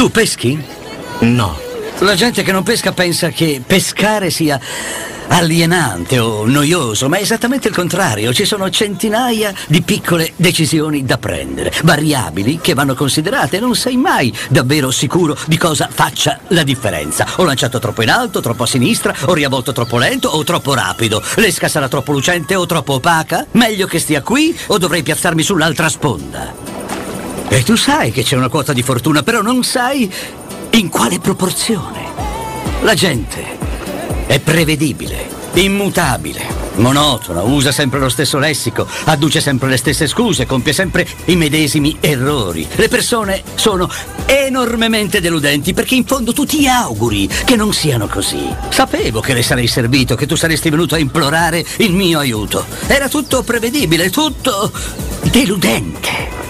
Tu peschi? No. La gente che non pesca pensa che pescare sia alienante o noioso, ma è esattamente il contrario. Ci sono centinaia di piccole decisioni da prendere, variabili che vanno considerate. Non sei mai davvero sicuro di cosa faccia la differenza. Ho lanciato troppo in alto, troppo a sinistra, ho riavvolto troppo lento o troppo rapido. L'esca sarà troppo lucente o troppo opaca? Meglio che stia qui o dovrei piazzarmi sull'altra sponda? E tu sai che c'è una quota di fortuna, però non sai in quale proporzione. La gente è prevedibile, immutabile, monotona, usa sempre lo stesso lessico, adduce sempre le stesse scuse, compie sempre i medesimi errori. Le persone sono enormemente deludenti perché in fondo tu ti auguri che non siano così. Sapevo che le sarei servito, che tu saresti venuto a implorare il mio aiuto. Era tutto prevedibile, tutto deludente.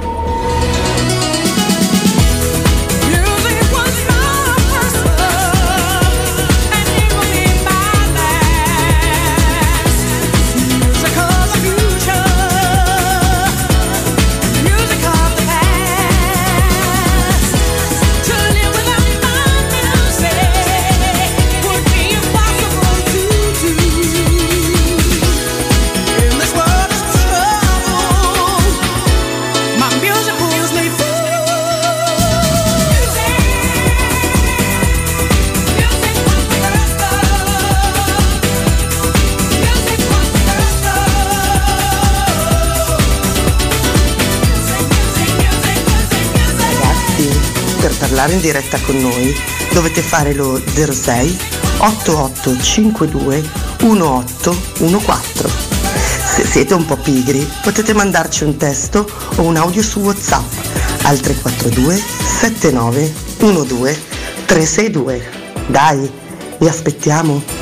Parlare in diretta con noi dovete fare lo 06 8852 1814. Se siete un po' pigri potete mandarci un testo o un audio su WhatsApp al 342 7912 362. Dai, vi aspettiamo!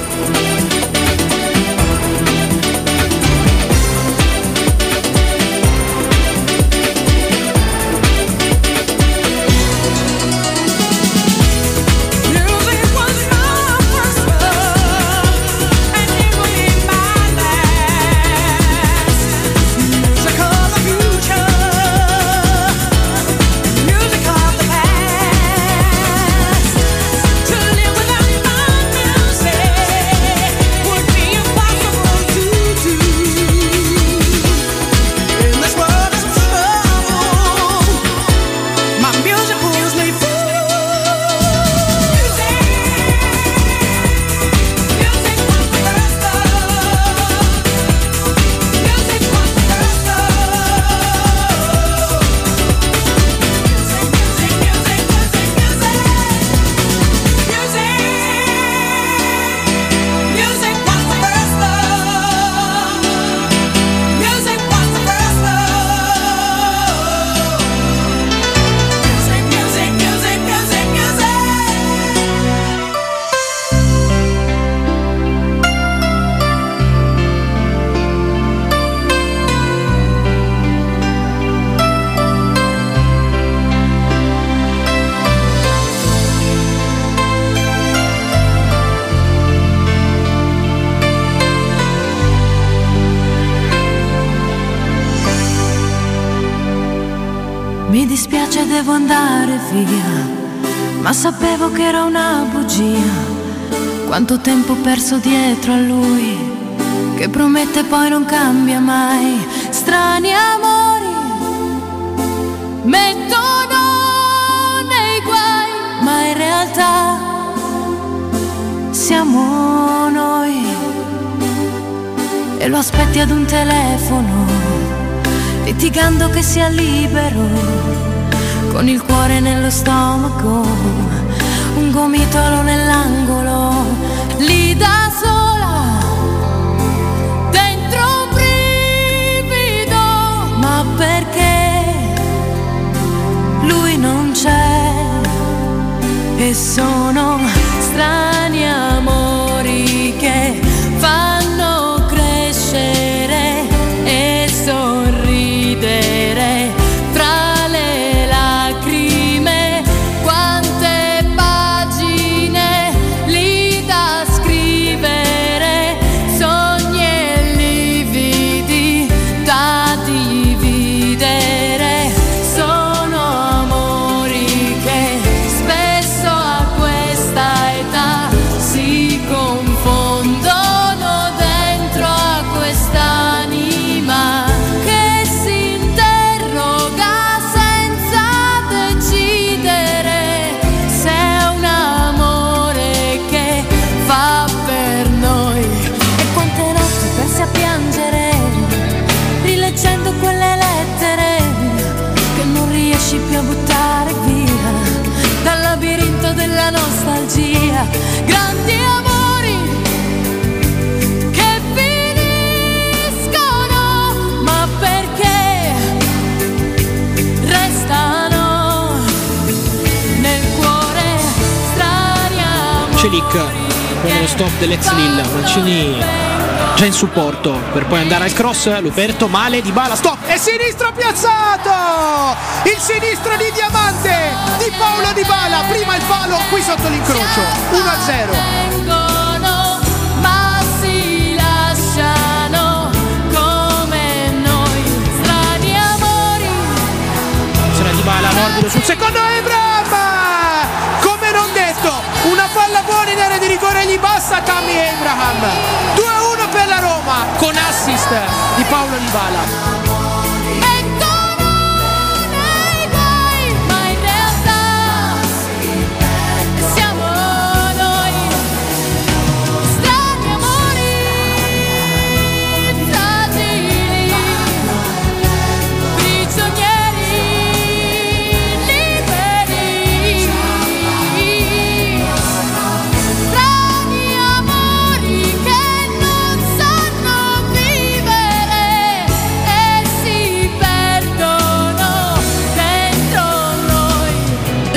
Che era una bugia. Quanto tempo perso dietro a lui, che promette poi non cambia mai. Strani amori mettono nei guai, ma in realtà siamo noi. E lo aspetti ad un telefono, litigando che sia libero con il cuore nello stomaco, gomitolo nell'angolo, stop dell'ex Lilla, Mancini già in supporto per poi andare al cross, Luperto male di bala, stop e sinistro piazzato! Il sinistro di diamante di Paolo Di Bala prima il palo qui sotto l'incrocio 1-0 Vengono, ma si lasciano come noi, strani amori. Sarà Di Bala, morbido sul secondo Abraham! Come non detto una palla buona in area di rigore gli basta Tammy Abraham. 2-1 per la Roma con assist di Paolo Di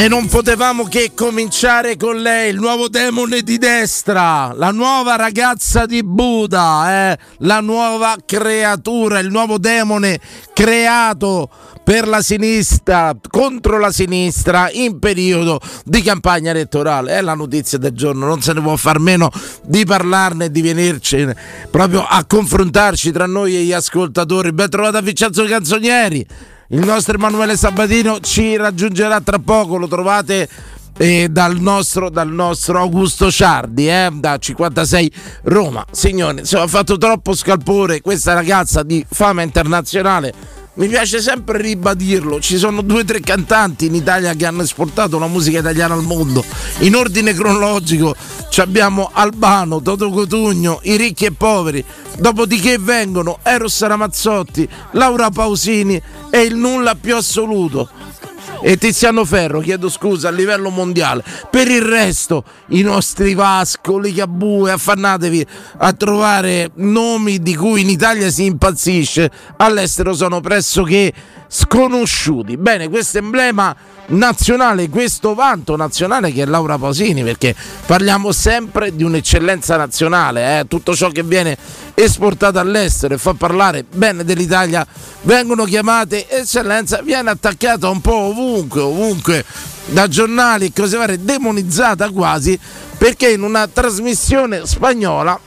E non potevamo che cominciare con lei, il nuovo demone di destra, la nuova ragazza di Buda, eh? la nuova creatura, il nuovo demone creato per la sinistra, contro la sinistra in periodo di campagna elettorale. È la notizia del giorno, non se ne può far meno di parlarne e di venirci proprio a confrontarci tra noi e gli ascoltatori. Ben trovata Vincenzo Canzonieri. Il nostro Emanuele Sabatino ci raggiungerà tra poco, lo trovate eh, dal, nostro, dal nostro Augusto Ciardi, eh, da 56 Roma. Signore, insomma, ha fatto troppo scalpore questa ragazza di fama internazionale. Mi piace sempre ribadirlo, ci sono due o tre cantanti in Italia che hanno esportato la musica italiana al mondo. In ordine cronologico abbiamo Albano, Toto Cotugno, I ricchi e poveri, dopodiché vengono Eros Ramazzotti, Laura Pausini e il nulla più assoluto e Tiziano Ferro, chiedo scusa, a livello mondiale. Per il resto, i nostri Vasco, Ligabue, affannatevi a trovare nomi di cui in Italia si impazzisce, all'estero sono pressoché sconosciuti. Bene, questo emblema nazionale, questo vanto nazionale che è Laura Pausini, perché parliamo sempre di un'eccellenza nazionale, eh? tutto ciò che viene esportato all'estero e fa parlare bene dell'Italia vengono chiamate eccellenza, viene attaccata un po' ovunque, ovunque da giornali e cose varie, demonizzata quasi, perché in una trasmissione spagnola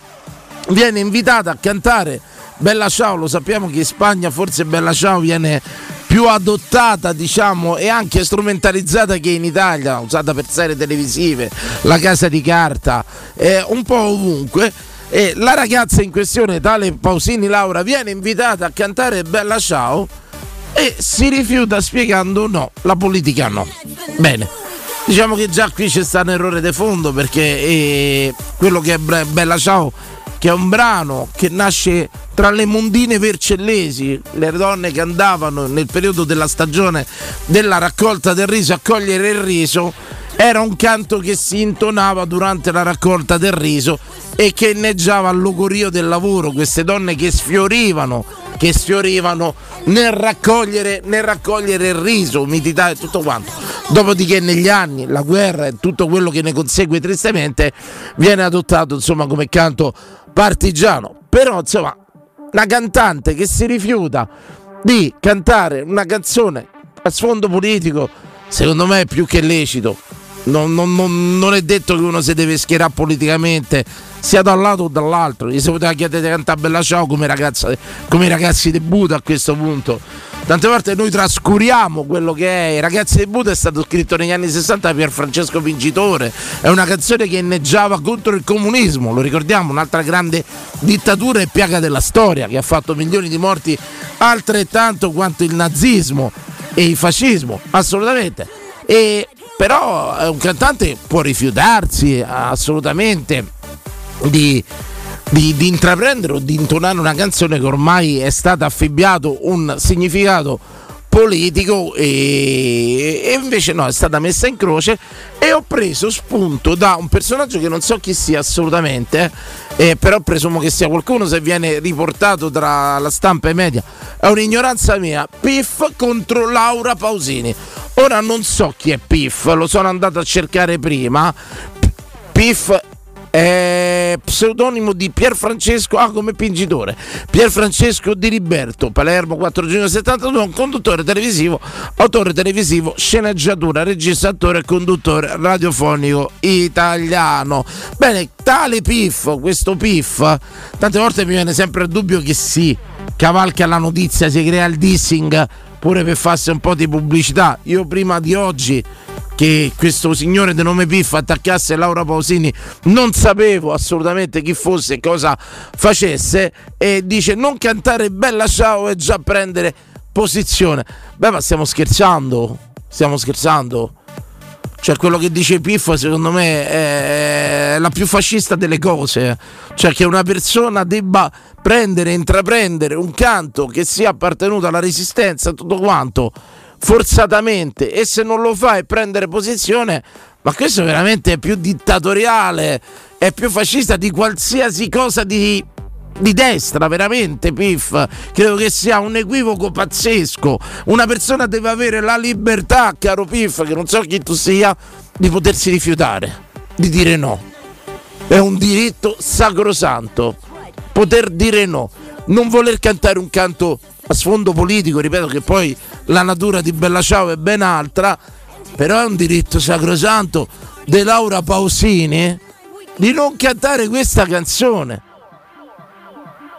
viene invitata a cantare Bella Ciao, lo sappiamo che in Spagna forse Bella Ciao viene più adottata diciamo e anche strumentalizzata che in Italia, usata per serie televisive, la casa di carta, eh, un po' ovunque. E la ragazza in questione, tale Pausini Laura, viene invitata a cantare Bella Ciao e si rifiuta spiegando no, la politica no. Bene. Diciamo che già qui c'è stato un errore di fondo perché eh, quello che è Bella Ciao che è un brano che nasce tra le mondine vercellesi, le donne che andavano nel periodo della stagione della raccolta del riso a cogliere il riso, era un canto che si intonava durante la raccolta del riso e che inneggiava al logorio del lavoro, queste donne che sfiorivano, che sfiorivano nel raccogliere, nel raccogliere il riso, umidità e tutto quanto. Dopodiché negli anni la guerra e tutto quello che ne consegue tristemente viene adottato insomma come canto partigiano. Però insomma una cantante che si rifiuta di cantare una canzone a sfondo politico, secondo me è più che lecito. Non, non, non, non è detto che uno si deve schierare politicamente sia da un lato o dall'altro. Gli si poteva chiedere di cantare Bella Ciao come, ragazza, come i ragazzi di Buda a questo punto. Tante volte noi trascuriamo quello che è. I ragazzi di Buda è stato scritto negli anni 60 da Pier Francesco Vincitore. È una canzone che inneggiava contro il comunismo, lo ricordiamo, un'altra grande dittatura e piaga della storia che ha fatto milioni di morti altrettanto quanto il nazismo e il fascismo, assolutamente. E, però un cantante può rifiutarsi assolutamente di, di, di, intraprendere o di intonare una canzone che ormai è stata affibbiato un significato politico e, e invece no, è stata messa in croce e ho preso spunto da un personaggio che non so chi sia assolutamente, eh, però presumo che sia qualcuno se viene riportato tra la stampa e i media. È un'ignoranza mia. Piff contro Laura Pausini. Ora non so chi è Piff, lo sono andato a cercare prima. Piff è pseudonimo di Pierfrancesco, ah come pingitore, Pierfrancesco Di Liberto, Palermo 4 giugno 72, un conduttore televisivo, autore televisivo, sceneggiatura, registratore e conduttore radiofonico italiano. Bene, tale Piff, questo Piff, tante volte mi viene sempre il dubbio che si cavalca la notizia, si crea il dissing pure per farsi un po' di pubblicità. Io prima di oggi che questo signore di nome Piff attaccasse Laura Pausini non sapevo assolutamente chi fosse e cosa facesse e dice non cantare bella ciao e già prendere posizione. Beh ma stiamo scherzando? Stiamo scherzando? Cioè quello che dice Piff secondo me è la più fascista delle cose. Cioè che una persona debba prendere intraprendere un canto che sia appartenuto alla resistenza tutto quanto forzatamente e se non lo fa e prendere posizione, ma questo veramente è più dittatoriale, è più fascista di qualsiasi cosa di, di destra, veramente, Piff. Credo che sia un equivoco pazzesco. Una persona deve avere la libertà, caro Piff, che non so chi tu sia, di potersi rifiutare, di dire no. È un diritto sacrosanto poter dire no, non voler cantare un canto a sfondo politico, ripeto che poi la natura di Bella Ciao è ben altra, però è un diritto sacrosanto di Laura Pausini di non cantare questa canzone.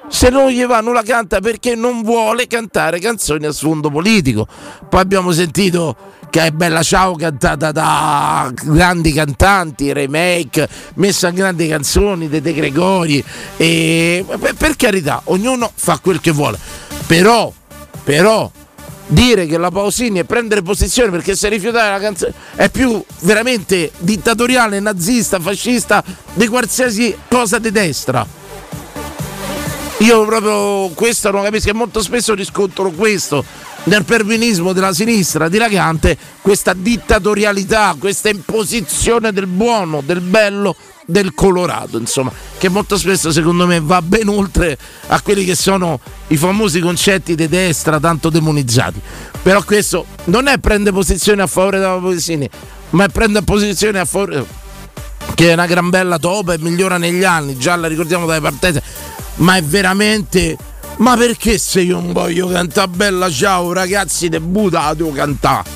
Se non gli va, non la canta perché non vuole cantare canzoni a sfondo politico. Poi abbiamo sentito che è Bella Ciao cantata da grandi cantanti, remake, messa in grandi canzoni, De De Gregori. E per carità, ognuno fa quel che vuole. Però, però, dire che la Pausini è prendere posizione perché se rifiutare la canzone è più veramente dittatoriale, nazista, fascista di qualsiasi cosa di destra. Io proprio questo non capisco molto spesso riscontro questo nel pervinismo della sinistra dilagante, questa dittatorialità, questa imposizione del buono, del bello, del colorato, insomma, che molto spesso secondo me va ben oltre a quelli che sono i famosi concetti di destra tanto demonizzati. Però questo non è prendere posizione a favore della Poesini, ma è prendere posizione a favore che è una gran bella topa e migliora negli anni, già la ricordiamo dalle partite ma è veramente. Ma perché se io non voglio cantare bella ciao ragazzi de Buda devo cantare?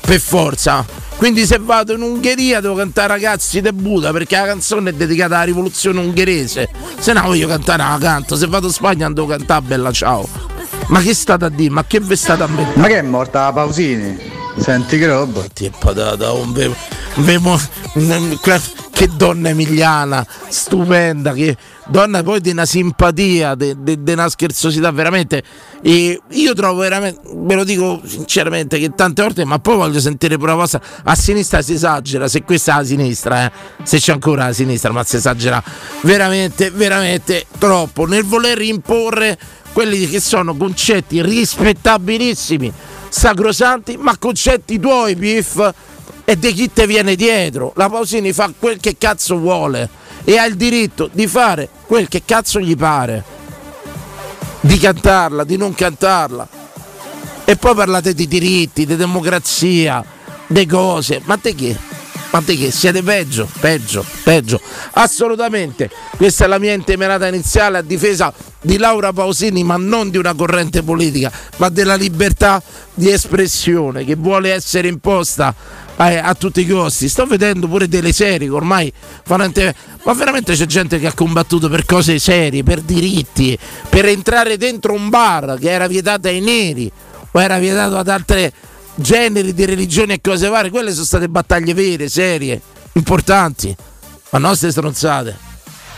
Per forza. Quindi se vado in Ungheria devo cantare ragazzi de Buda perché la canzone è dedicata alla rivoluzione ungherese. Se no voglio cantare la canto. Se vado in Spagna devo cantare bella ciao. Ma che state a dire? Ma che vi state a mettere? Ma che è morta la Pausini? Senti che roba. Ti patata, un ve, che donna emiliana, stupenda, che donna poi di una simpatia, di una scherzosità veramente. E io trovo veramente, ve lo dico sinceramente, che tante volte, ma poi voglio sentire pure la vostra. A sinistra si esagera, se questa è la sinistra, eh, se c'è ancora la sinistra, ma si esagera veramente, veramente troppo nel voler imporre quelli che sono concetti rispettabilissimi, sacrosanti, ma concetti tuoi, Piff, e di chi te viene dietro. La Pausini fa quel che cazzo vuole e ha il diritto di fare quel che cazzo gli pare, di cantarla, di non cantarla. E poi parlate di diritti, di democrazia, di cose, ma te che? Ma te che? Siete peggio, peggio, peggio. Assolutamente. Questa è la mia intemerata iniziale a difesa di Laura Pausini, ma non di una corrente politica, ma della libertà di espressione che vuole essere imposta a, a, tutti i costi. Sto vedendo pure delle serie che ormai fanno ma veramente c'è gente che ha combattuto per cose serie, per diritti, per entrare dentro un bar che era vietato ai neri o era vietato ad altri generi di religioni e cose varie. Quelle sono state battaglie vere, serie, importanti. Ma nostre stronzate.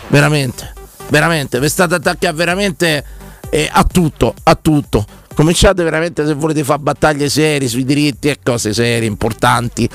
Veramente, veramente. Vi state attaccati veramente eh, a tutto, a tutto cominciate veramente se volete fare battaglie serie sui diritti e cose serie, importanti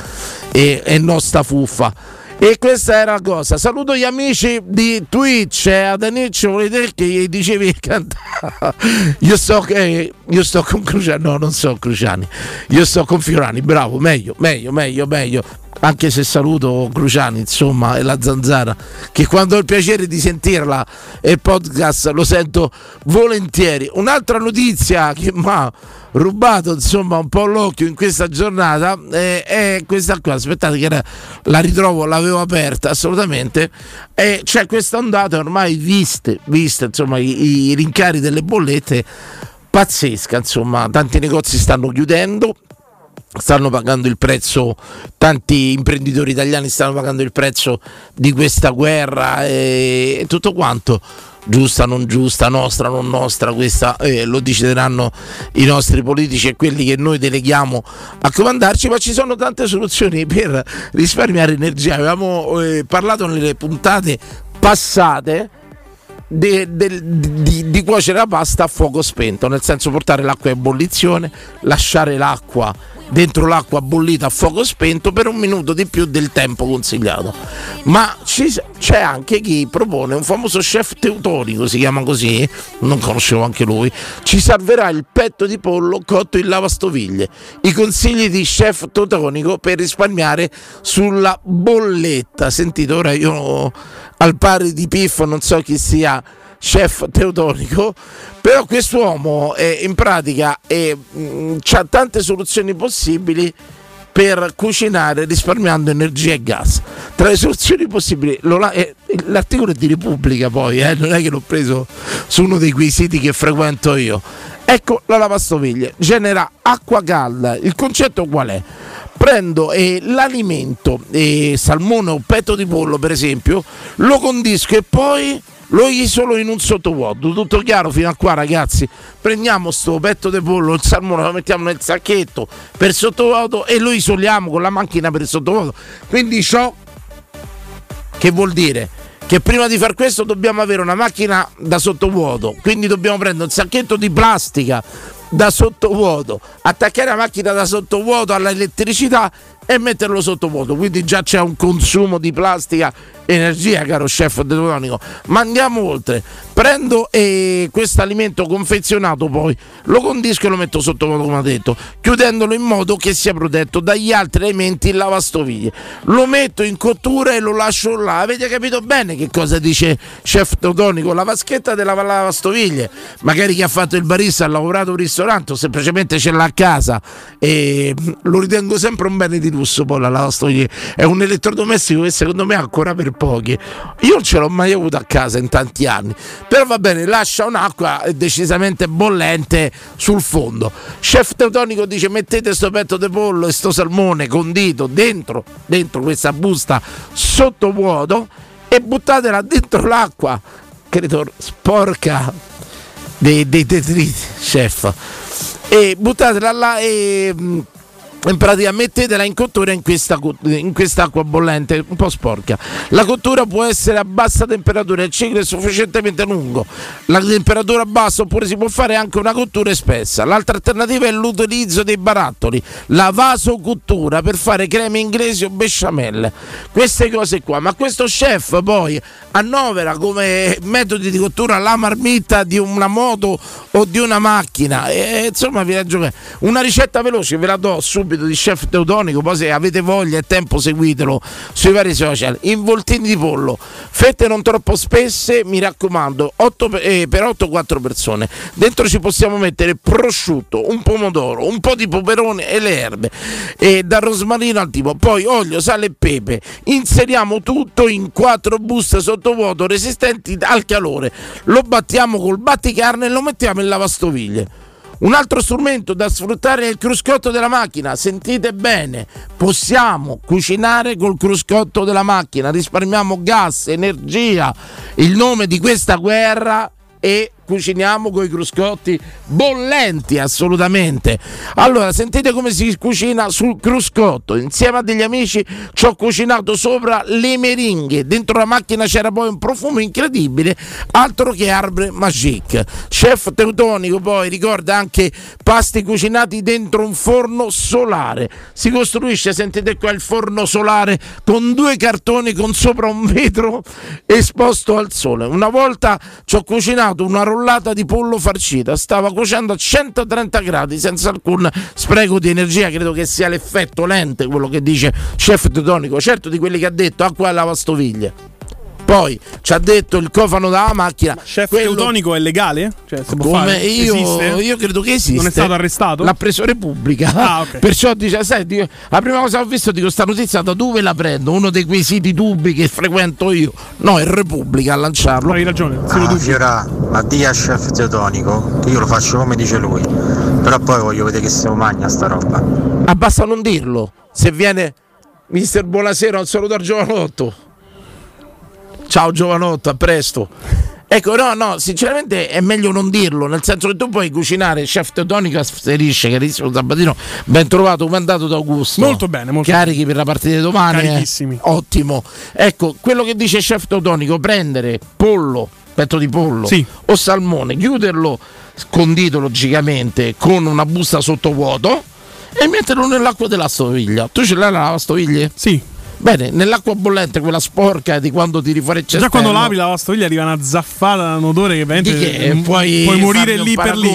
e, e non sta fuffa. E questa era la cosa. Saluto gli amici di Twitch. Eh, ad Aniccio volete che gli dicevi che cantava. Io sto, eh, io sto con Cruciani. No, non so Cruciani. Io sto con Fiorani. Bravo, meglio, meglio, meglio, meglio. Anche se saluto Cruciani, insomma, e la zanzara, che quando ho il piacere di sentirla e podcast lo sento volentieri. Un'altra notizia che mi ha rubato insomma un po' l'occhio in questa giornata eh, è questa qua aspettate che era, la ritrovo l'avevo aperta assolutamente e c'è questa ondata ormai viste, viste insomma i, i rincari delle bollette pazzesca insomma tanti negozi stanno chiudendo stanno pagando il prezzo, tanti imprenditori italiani stanno pagando il prezzo di questa guerra e, e tutto quanto giusta, non giusta, nostra, non nostra, questa eh, lo decideranno i nostri politici e quelli che noi deleghiamo a comandarci, ma ci sono tante soluzioni per risparmiare energia. Avevamo eh, parlato nelle puntate passate. De, de, di, di cuocere la pasta a fuoco spento, nel senso portare l'acqua in ebollizione, lasciare l'acqua dentro l'acqua bollita a fuoco spento per un minuto di più del tempo consigliato. Ma c'è anche chi propone un famoso chef teutonico, si chiama così, non conoscevo anche lui, ci salverà il petto di pollo cotto in lavastoviglie. I consigli di chef teutonico per risparmiare sulla bolletta. Sentite, ora io al pari di Piffo non so chi sia chef teutonico, però quest'uomo eh, in pratica eh, ha tante soluzioni possibili per cucinare risparmiando energia e gas. Tra le soluzioni possibili, eh, l'articolo è di Repubblica poi, eh, non è che l'ho preso su uno dei quei siti che frequento io. Ecco la lavastoviglie, genera acqua calda. Il concetto qual è? Prendo eh, l'alimento, eh, salmone o petto di pollo per esempio, lo condisco e poi lo isolo in un sottovuoto, tutto chiaro fino a qua ragazzi. Prendiamo sto petto di pollo, il salmone, lo mettiamo nel sacchetto per sottovuoto e lo isoliamo con la macchina per sottovuoto. Quindi ciò che vuol dire? Che prima di far questo dobbiamo avere una macchina da sottovuoto, quindi dobbiamo prendere un sacchetto di plastica da sottovuoto, attaccare la macchina da sottovuoto all'elettricità e metterlo sottovuoto. Quindi già c'è un consumo di plastica energia, caro chef Deutonico. Ma andiamo oltre. Prendo eh, questo alimento confezionato, poi lo condisco e lo metto sotto come ho detto, chiudendolo in modo che sia protetto dagli altri alimenti in lavastoviglie. Lo metto in cottura e lo lascio là. Avete capito bene che cosa dice chef Teutonico? La vaschetta della lavastoviglie. Magari chi ha fatto il barista ha lavorato un ristorante o semplicemente ce l'ha a casa. E lo ritengo sempre un bene di lusso. Poi la lavastoviglie è un elettrodomestico che secondo me è ancora per pochi. Io non ce l'ho mai avuto a casa in tanti anni, però va bene, lascia un'acqua decisamente bollente sul fondo. Chef Teutonico dice mettete sto petto di pollo e sto salmone condito dentro, dentro questa busta sotto vuoto e buttatela dentro l'acqua, credo sporca dei, dei detriti, chef. E buttatela là e pratica mettetela in cottura in questa, in quest'acqua bollente un po' sporca. La cottura può essere a bassa temperatura il ciclo è sufficientemente lungo. La temperatura bassa oppure si può fare anche una cottura spessa l'altra alternativa è l'utilizzo dei barattoli la vasocottura per fare creme inglesi o besciamelle. Queste cose qua. Ma questo chef poi annovera come metodi di cottura la marmitta di una moto o di una macchina. E insomma vi giocare una ricetta veloce ve la do subito subito di chef teutonico, poi se avete voglia e tempo seguitelo sui vari social. Involtini di pollo, fette non troppo spesse, mi raccomando, 8, eh, per 8-4 persone. Dentro ci possiamo mettere prosciutto, un pomodoro, un po' di peperone e le erbe, e dal rosmarino al tipo, poi olio, sale e pepe. Inseriamo tutto in 4 buste sottovuoto resistenti al calore. Lo battiamo col batticarne e lo mettiamo in lavastoviglie. Un altro strumento da sfruttare è il cruscotto della macchina. Sentite bene, possiamo cucinare col cruscotto della macchina, risparmiamo gas, energia. Il nome di questa guerra è cuciniamo con i cruscotti bollenti, assolutamente. Allora, sentite come si cucina sul cruscotto. Insieme a degli amici ci ho cucinato sopra le meringhe. Dentro la macchina c'era poi un profumo incredibile, altro che arbre magique. Chef Teutonico poi ricorda anche pasti cucinati dentro un forno solare. Si costruisce, sentite qua il forno solare con due cartoni con sopra un vetro esposto al sole. Una volta ci ho cucinato una rollata di pollo farcita, stava cuocendo a 130 gradi senza alcun spreco di energia, credo che sia l'effetto lente quello che dice chef Teutonico, certo di quelli che ha detto acqua e lavastoviglie. Poi ci ha detto il cofano della macchina. Chef quello- Teutonico è legale? Cioè, si può come fare? io, Esiste? io credo che esista. Non è stato arrestato? L'ha preso Repubblica. Ah, ok. Perciò dice: Sai, dico, la prima cosa che ho visto di questa notizia da dove la prendo? Uno dei quei siti tubi che frequento io. No, è Repubblica a lanciarlo. Hai ragione, se lo Ah, dubbi. Fiora, ma dia chef teutonico che io lo faccio come dice lui. Però poi voglio vedere che se lo magna sta roba. Ah, basta non dirlo. Se viene Mister Buonasera, un saluto al giovanotto. Ciao giovanotto, a presto. Ecco, no, no, sinceramente è meglio non dirlo, nel senso che tu puoi cucinare chef teutonico asserisce, carissimo Sabatino, ben trovato, mandato da Augusto. Molto bene, molto Carichi per la partita di domani. eh? Carichissimi. Ottimo. Ecco, quello che dice chef teutonico, prendere pollo, petto di pollo Sì. o salmone, chiuderlo scondito logicamente con una busta sottovuoto e metterlo nell'acqua della stoviglia. Tu ce l'hai la lavastoviglie? Sì. Bene, nell'acqua bollente, quella sporca di quando ti rifare il Già cestello. quando l'apri la lavastoviglie arriva una zaffata, un odore che veramente che? Puoi puoi morire lì per lì.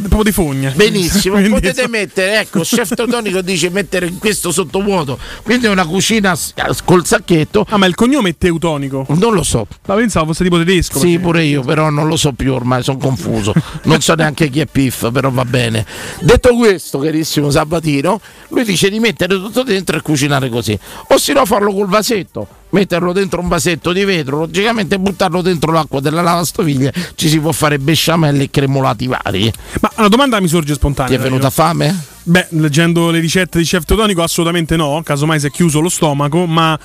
Proprio di fogna. Benissimo, Quindi, potete insomma, mettere, ecco, chef teutonico dice mettere in questo sottovuoto, quindi è una cucina s- col sacchetto, Ah, ma il cognome è teutonico. non lo so, La pensavo fosse tipo tedesco. sì perché- pure io, però non lo so più ormai, sono confuso, non so neanche chi è Piff, però va bene. Detto questo, carissimo Sabatino, lui dice di mettere tutto dentro e cucinare così, o si no farlo col vasetto. Metterlo dentro un vasetto di vetro, logicamente buttarlo dentro l'acqua della lavastoviglie, ci si può fare besciamelle e cremolati vari. Ma una domanda mi sorge spontanea. Ti è venuta fame? Beh, leggendo le ricette di chef teutonico, assolutamente no. Casomai si è chiuso lo stomaco, ma.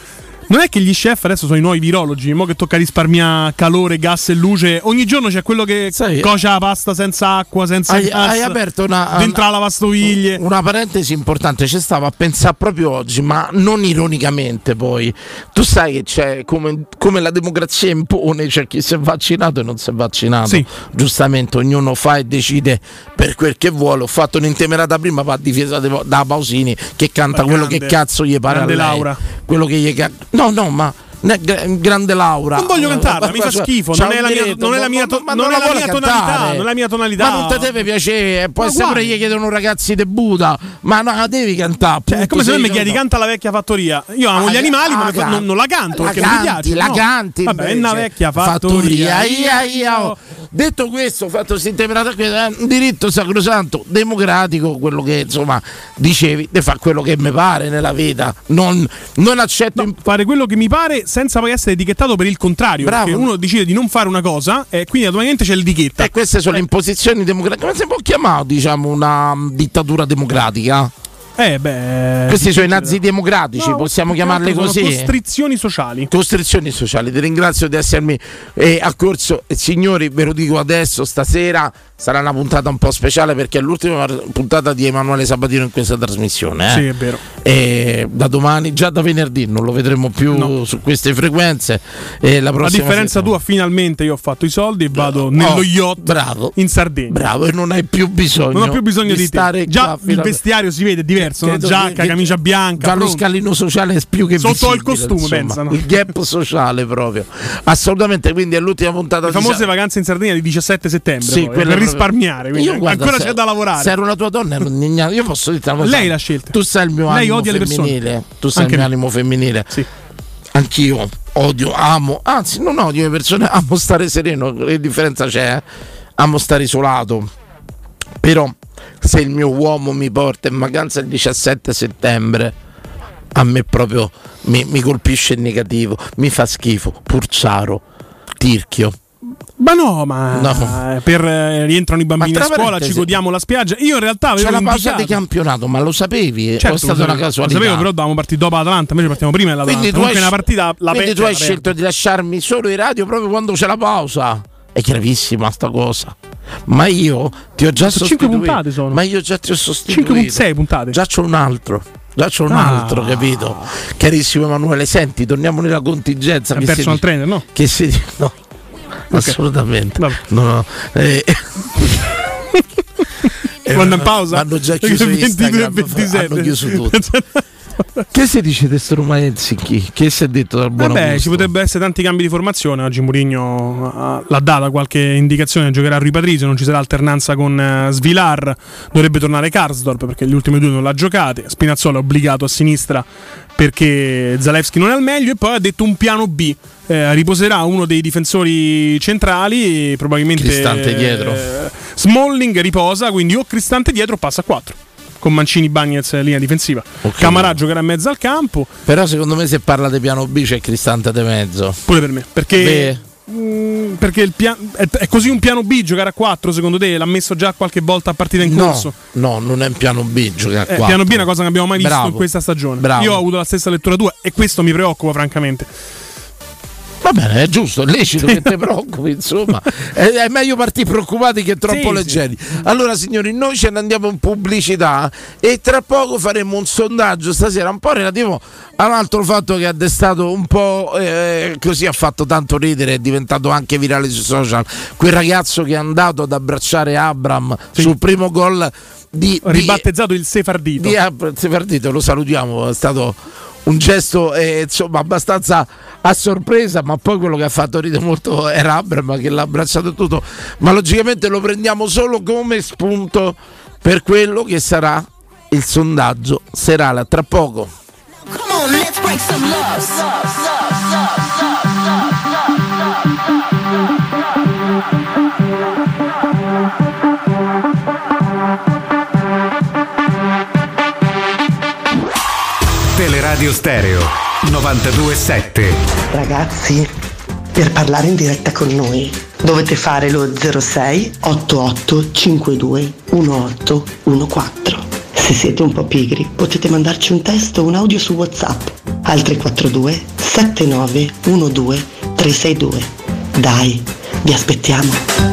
Non è che gli chef adesso sono i nuovi virologi, mo che tocca risparmiare calore, gas e luce. Ogni giorno c'è quello che Sai, cocia la pasta senza acqua, senza Hai, gas, hai aperto una, dentro la lavastoviglie. Una parentesi importante, ci stavo a pensare proprio oggi, ma non ironicamente poi. Tu sai che c'è come, come la democrazia impone, c'è chi si è vaccinato e non si è vaccinato. Sì. Giustamente ognuno fa e decide per quel che vuole. Ho fatto un'intemerata prima, va difesa da Pausini che canta Ma quello grande, che cazzo gli pare a lei. Laura. Quello che gli ca- No, no, ma ne- gra- grande Laura. Non voglio cantarla, mi fa schifo, non è la mia- non è la tonalità, non è la mia tonalità. Ma non te deve piacere, essere pure guardi. gli chiedono ragazzi de Buda, ma no, devi cantare. Cioè, è come se mi chiedi canta la vecchia fattoria. Io amo gli animali, ma ah, non, non la canto la perché non mi canti, piace. La no. canti, Vabbè, è una vecchia fattoria. Ia, ia, oh. Detto questo, fatto questa è un diritto sacrosanto, democratico, quello che insomma dicevi, di fare quello che mi pare nella vita. Non, non accetto No, imp- fare quello che mi pare senza poi essere etichettato per il contrario. Bravo. Perché uno decide di non fare una cosa e quindi automaticamente c'è l'etichetta. E queste sono le imposizioni democratiche. Come si può chiamare, diciamo, una mm, dittatura democratica? Eh, beh. Questi sono i nazi democratici, No, possiamo chiamarli così. Costrizioni sociali. Costrizioni sociali, ti ringrazio di essermi eh, accorso. E signori, ve lo dico adesso, stasera sarà una puntata un po' speciale perché è l'ultima puntata di Emanuele Sabatino in questa trasmissione. eh. Sì, è vero. E da domani, già da venerdì, non lo vedremo più No. su queste frequenze. E la A prossima differenza settimana- tua, finalmente io ho fatto i soldi e vado Oh, nello yacht Bravo. in Sardegna. Bravo, e non hai più bisogno. Non ho più bisogno di, te. stare Già il a- vestiario si vede diverso, no? Credo giacca, che- camicia bianca. Già lo pronto. scalino sociale è più che Sotto visibile, il costume, insomma. pensano. Il gap sociale proprio. Assolutamente, quindi è l'ultima puntata Le di famose Sa- vacanze in Sardegna di 17 settembre. Sì, poi, proprio- risparmiare. Quindi Io, guarda, ancora c'è da lavorare. Se ero la tua donna, ero indignata. Io posso dirti una cosa. Lei l'ha scelta. Tu sai il mio Lei animo femminile. Tu sai Anche il mio me. animo femminile. Sì. Anch'io odio, amo, anzi non odio le persone, amo stare sereno, che differenza c'è? eh? Amo stare isolato. Però se il mio uomo mi porta in vacanza il 17 settembre, a me proprio mi, mi colpisce in negativo, mi fa schifo, Purciaro, Tirchio. Ma no, ma No. per eh, rientrano i bambini a scuola, ci godiamo la spiaggia. Io in realtà avevo C'è la pausa di campionato, ma lo sapevi? Certo, è lo stata sapevo, una lo casualità? sapevo, però dovevamo partire dopo l'Atalanta, invece partiamo prima dell'Atalanta. Quindi tu hai, una partita la quindi pe- tu hai scelto di lasciarmi solo in radio proprio quando c'è la pausa. È gravissima sta cosa. Ma io ti ho già Sono sostituito. puntate sono. Ma io già ti ho sostituito. 5 6 puntate. Già c'ho un altro. Già c'ho un Ah. altro, capito? Carissimo Emanuele, senti, torniamo nella contingenza. È che personal si- trainer, no? Che si no. Assolutamente. Vabbè. No, no. Eh, eh, Quando in pausa? Hanno già chiuso 22 e Instagram, 27. hanno chiuso tutto. che si dice di sto Helsinki? Che si è detto dal buon Vabbè, Augusto? ci potrebbe essere tanti cambi di formazione. Oggi Mourinho ah, l'ha data qualche indicazione. Giocherà Rui Patrizio. Non ci sarà alternanza con eh, Svilar. Dovrebbe tornare Karsdorp perché gli ultimi due non l'ha giocate. Spinazzola è obbligato a sinistra perché Zalewski non è al meglio. E poi ha detto un piano B. Eh, riposerà uno dei difensori centrali. Probabilmente Cristante dietro. eh, Smalling riposa. Quindi o Cristante dietro o passa a 4. Con Mancini, Bagnez, linea difensiva. Ok. Camarà giocherà in mezzo al campo. Però secondo me se parla di piano B c'è Cristante de mezzo. Pure per me. Perché. Beh, Mm, perché il pia- è, è così un piano B giocare a 4 secondo te? L'ha messo già qualche volta a partita in no, corso? no, non è un piano B giocare a Eh, quattro. piano B è una cosa che abbiamo mai visto Bravo. in questa stagione. Bravo. Io ho avuto la stessa lettura tua e questo mi preoccupa francamente. Va bene, è giusto, è lecito che ti preoccupi, insomma. È, è meglio partire preoccupati che troppo Sì, leggeri. Allora, signori, noi ce ne andiamo in pubblicità e tra poco faremo un sondaggio stasera, un po' relativo a un altro fatto che ha destato un po' eh, così, ha fatto tanto ridere, è diventato anche virale sui social. Quel ragazzo che è andato ad abbracciare Abram sul primo gol di, di, Ribattezzato il Sefardito. di Sefardito, lo salutiamo, è stato un gesto eh, insomma abbastanza a sorpresa, ma poi quello che ha fatto ridere molto era Abram che l'ha abbracciato tutto, ma logicamente lo prendiamo solo come spunto per quello che sarà il sondaggio serale. Tra poco. Teleradio Stereo 927. Ragazzi, per parlare in diretta con noi dovete fare lo 06 88 52 1814. Se siete un po' pigri potete mandarci un testo o un audio su WhatsApp al 342 79 12 362. Dai, vi aspettiamo.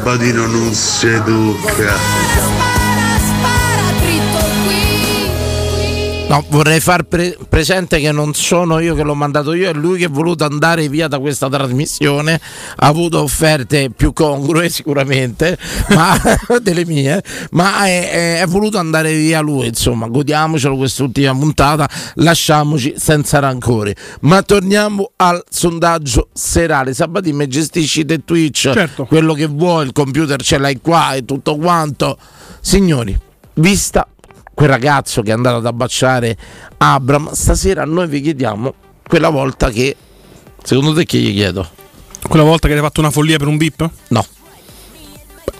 Sabatino non tocca. No, vorrei far pre- presente che non sono io che l'ho mandato io, è lui che è voluto andare via da questa trasmissione. Ha avuto offerte più congrue sicuramente, ma delle mie, ma è, è- è voluto andare via lui. Insomma, godiamocelo quest'ultima puntata, lasciamoci senza rancore. Ma torniamo al sondaggio serale. Sabatini mi gestisci te Twitch, Certo. quello che vuoi, il computer ce l'hai qua e tutto quanto. Signori, vista quel ragazzo che è andato ad abbracciare Abram, stasera noi vi chiediamo quella volta che secondo te che gli chiedo? Quella volta che hai fatto una follia per un bip? No.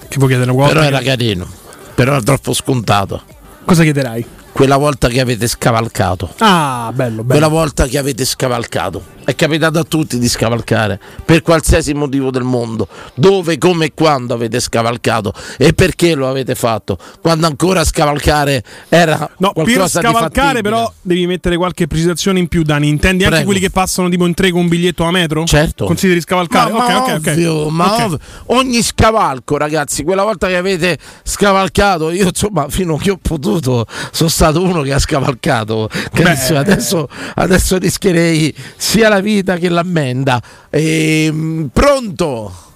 Che vuoi chiedere? Una volta Però che- era carino, però era troppo scontato. Cosa chiederai? Quella volta che avete scavalcato. Ah, bello, bello. Quella volta che avete scavalcato. È capitato a tutti di scavalcare, per qualsiasi motivo del mondo. Dove, come e quando avete scavalcato e perché lo avete fatto. Quando ancora scavalcare era No, per qualcosa di scavalcare però devi mettere qualche precisazione in più, Dani. Intendi anche Prego. quelli che passano tipo in tre con un biglietto a metro? Certo. Consideri scavalcare? Ma, ma ok, ok. ovvio, ma Ok. ovvio. ogni scavalco, ragazzi, quella volta che avete scavalcato, io insomma, fino a che ho potuto, sono stato uno che ha scavalcato. Adesso, adesso rischierei sia la vita che l'ammenda. Ehm, pronto?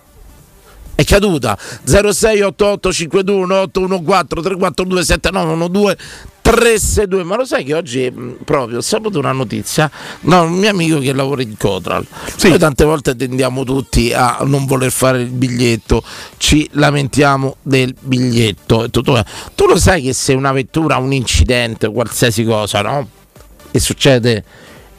È caduta 0688 52 814 342 7912 362 ma lo sai che oggi mh, proprio ho saputo una notizia no, un mio amico che lavora in Cotral noi tante volte tendiamo tutti a non voler fare il biglietto ci lamentiamo del biglietto e tutto. tu lo sai che se una vettura ha un incidente o qualsiasi cosa no? e succede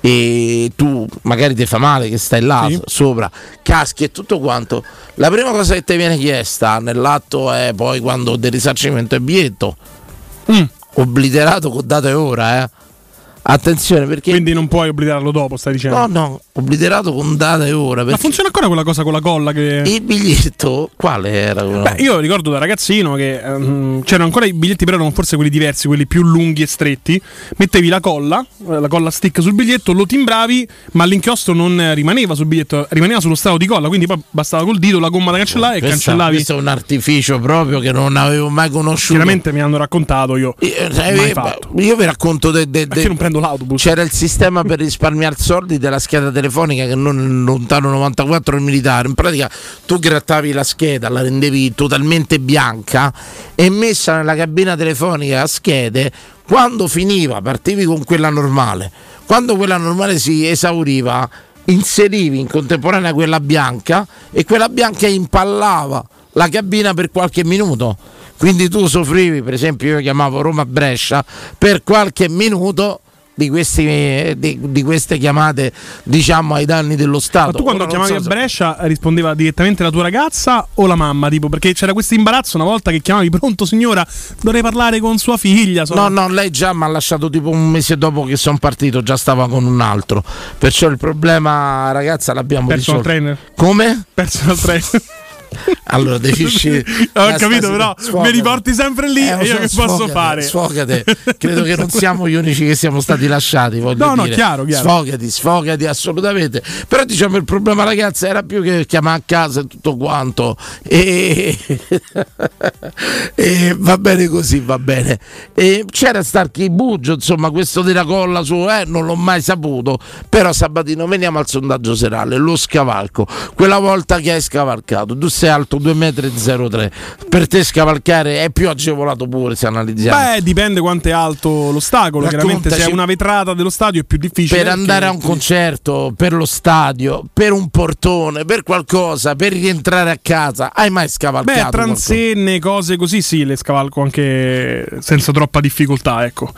e tu magari ti fa male che stai là Sì. sopra, caschi e tutto quanto, la prima cosa che ti viene chiesta nell'atto è poi quando del risarcimento è biglietto. Mm. Obliterato con data e ora, eh. Attenzione perché Quindi non puoi obbligarlo dopo, stai dicendo. No, no, obliterato con data e ora. Ma funziona ancora quella cosa con la colla che... il biglietto quale era? Beh, io ricordo da ragazzino che ehm, c'erano ancora i biglietti, però erano forse quelli diversi, quelli più lunghi e stretti. Mettevi la colla, eh, la colla stick sul biglietto, lo timbravi, ma l'inchiostro non eh, rimaneva sul biglietto, rimaneva sullo strato di colla. Quindi poi bastava col dito la gomma da cancellare e Questa- cancellavi. Questo è un artificio proprio che non avevo mai conosciuto. Chiaramente mi hanno raccontato io. Eh, Mai eh, fatto. Io vi racconto de- de- de- non prendo l'autobus? C'era il sistema per risparmiare soldi della scheda telefonica che non lontano 94 il militare. In pratica tu grattavi la scheda, la rendevi totalmente bianca e messa nella cabina telefonica a schede. Quando finiva, partivi con quella normale. Quando quella normale si esauriva, inserivi in contemporanea quella bianca e quella bianca impallava la cabina per qualche minuto. Quindi tu soffrivi, per esempio, io chiamavo Roma-Brescia per qualche minuto di, questi, di, di queste chiamate, diciamo, ai danni dello Stato. Ma tu quando Ora chiamavi so a Brescia rispondeva direttamente la tua ragazza o la mamma? Tipo, perché c'era questo imbarazzo una volta che chiamavi pronto signora, dovrei parlare con sua figlia. so- No, no, lei già mi ha lasciato tipo un mese dopo che sono partito, già stava con un altro. Perciò il problema, ragazza, l'abbiamo Personal risolto. trainer. Come? Personal trainer. Allora devi uscire. Ho capito, però sfogati. mi riporti sempre lì Eh, e io che posso sfogati, fare? Sfogati. Credo che non siamo gli unici che siamo stati lasciati. No, no, dire. chiaro, chiaro. Sfogati, sfogati assolutamente. Però diciamo il problema, ragazzi, era più che chiamare a casa e tutto quanto. E, e va bene così, va bene. E c'era Starkey Buggio, insomma, questo della colla su, eh, non l'ho mai saputo. Però Sabatino, veniamo al sondaggio serale, lo scavalco. Quella volta che hai scavalcato, tu sei alto 2,03 m. Per te scavalcare è più agevolato pure se analizziamo. Beh, dipende quanto è alto l'ostacolo. Chiaramente, se è una vetrata dello stadio è più difficile. per andare a un concerto, per lo stadio, per un portone, per qualcosa, per rientrare a casa, hai mai scavalcato? Beh, transenne, cose così, sì, le scavalco anche senza troppa difficoltà, ecco.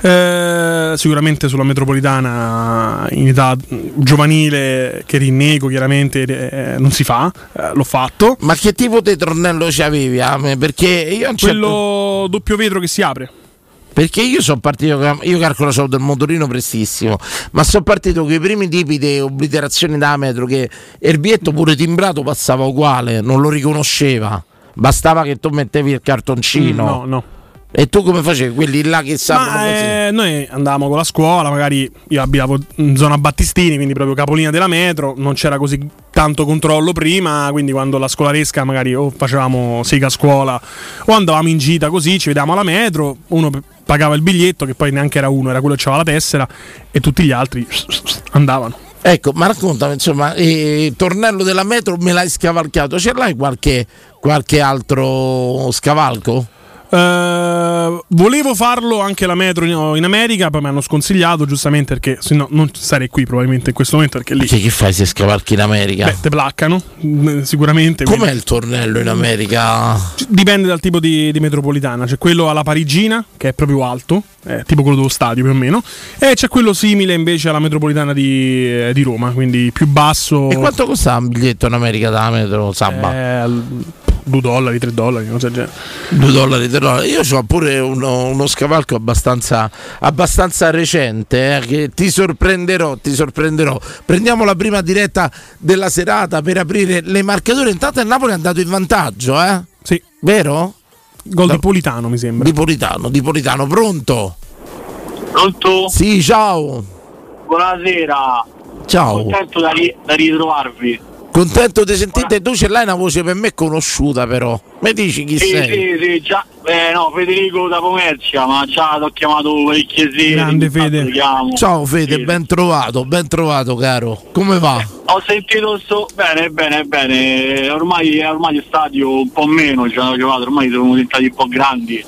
Eh, sicuramente sulla metropolitana in età giovanile, che rinnego chiaramente, eh, non si fa, eh, l'ho fatto. Ma che tipo di tornello c'avevi? ah, me? Perché io un certo- Quello doppio vetro che si apre. Perché io sono partito, io calcolo solo del motorino prestissimo, ma sono partito con i primi tipi di obliterazioni da metro che il biglietto pure timbrato passava uguale, non lo riconosceva. Bastava che tu mettevi il cartoncino. Mm, no, no. E tu come facevi? Quelli là che sanno eh, noi andavamo con la scuola, magari io abitavo in zona Battistini, quindi proprio capolinea della metro, non c'era così tanto controllo prima, quindi quando la scolaresca magari o facevamo sega a scuola o andavamo in gita così, ci vedevamo alla metro, uno pagava il biglietto che poi neanche era uno, era quello che aveva la tessera e tutti gli altri andavano. Ecco, ma raccontami, insomma, eh, il tornello della metro me l'hai scavalcato. Ce l'hai qualche, qualche altro scavalco? Eh, volevo farlo anche la metro in, America, poi mi hanno sconsigliato giustamente perché se no non sarei qui probabilmente in questo momento perché lì Che, che fai se scavalchi in America? beh, te placcano mm, sicuramente. Com'è quindi- il tornello in America? Dipende dal tipo di, di metropolitana, c'è quello alla parigina che è proprio alto, è tipo quello dello stadio più o meno, e c'è quello simile invece alla metropolitana di, eh, di Roma, quindi più basso. E quanto costa un biglietto in America da metro? Sabba? Eh, 2 dollari, 3 dollari, non so del genere. 2 dollari, 3 dollari. Io ho pure uno, uno scavalco abbastanza, abbastanza recente eh, che ti sorprenderò, ti sorprenderò. Prendiamo la prima diretta della serata per aprire le marcature. Intanto il Napoli è andato in vantaggio, eh? Sì. Vero? Gol No. di Politano mi sembra. Di Politano, di Politano, pronto? Pronto? Sì, ciao. Buonasera. Ciao. Contento da, ri- da ritrovarvi. Contento di sentirti, tu ce l'hai una voce per me conosciuta però. Mi dici chi Sì, sei? sì, sì, già. Eh, no, Federico da Pomercia, ma già ti ho chiamato parecchie sere. Grande Fede. Ciao Fede, Sì. ben trovato, ben trovato caro. Come va? Ho sentito sto. Bene, bene, bene. Ormai, ormai il stadio un po' meno ci hanno giocato, ormai sono diventati un po' grandi.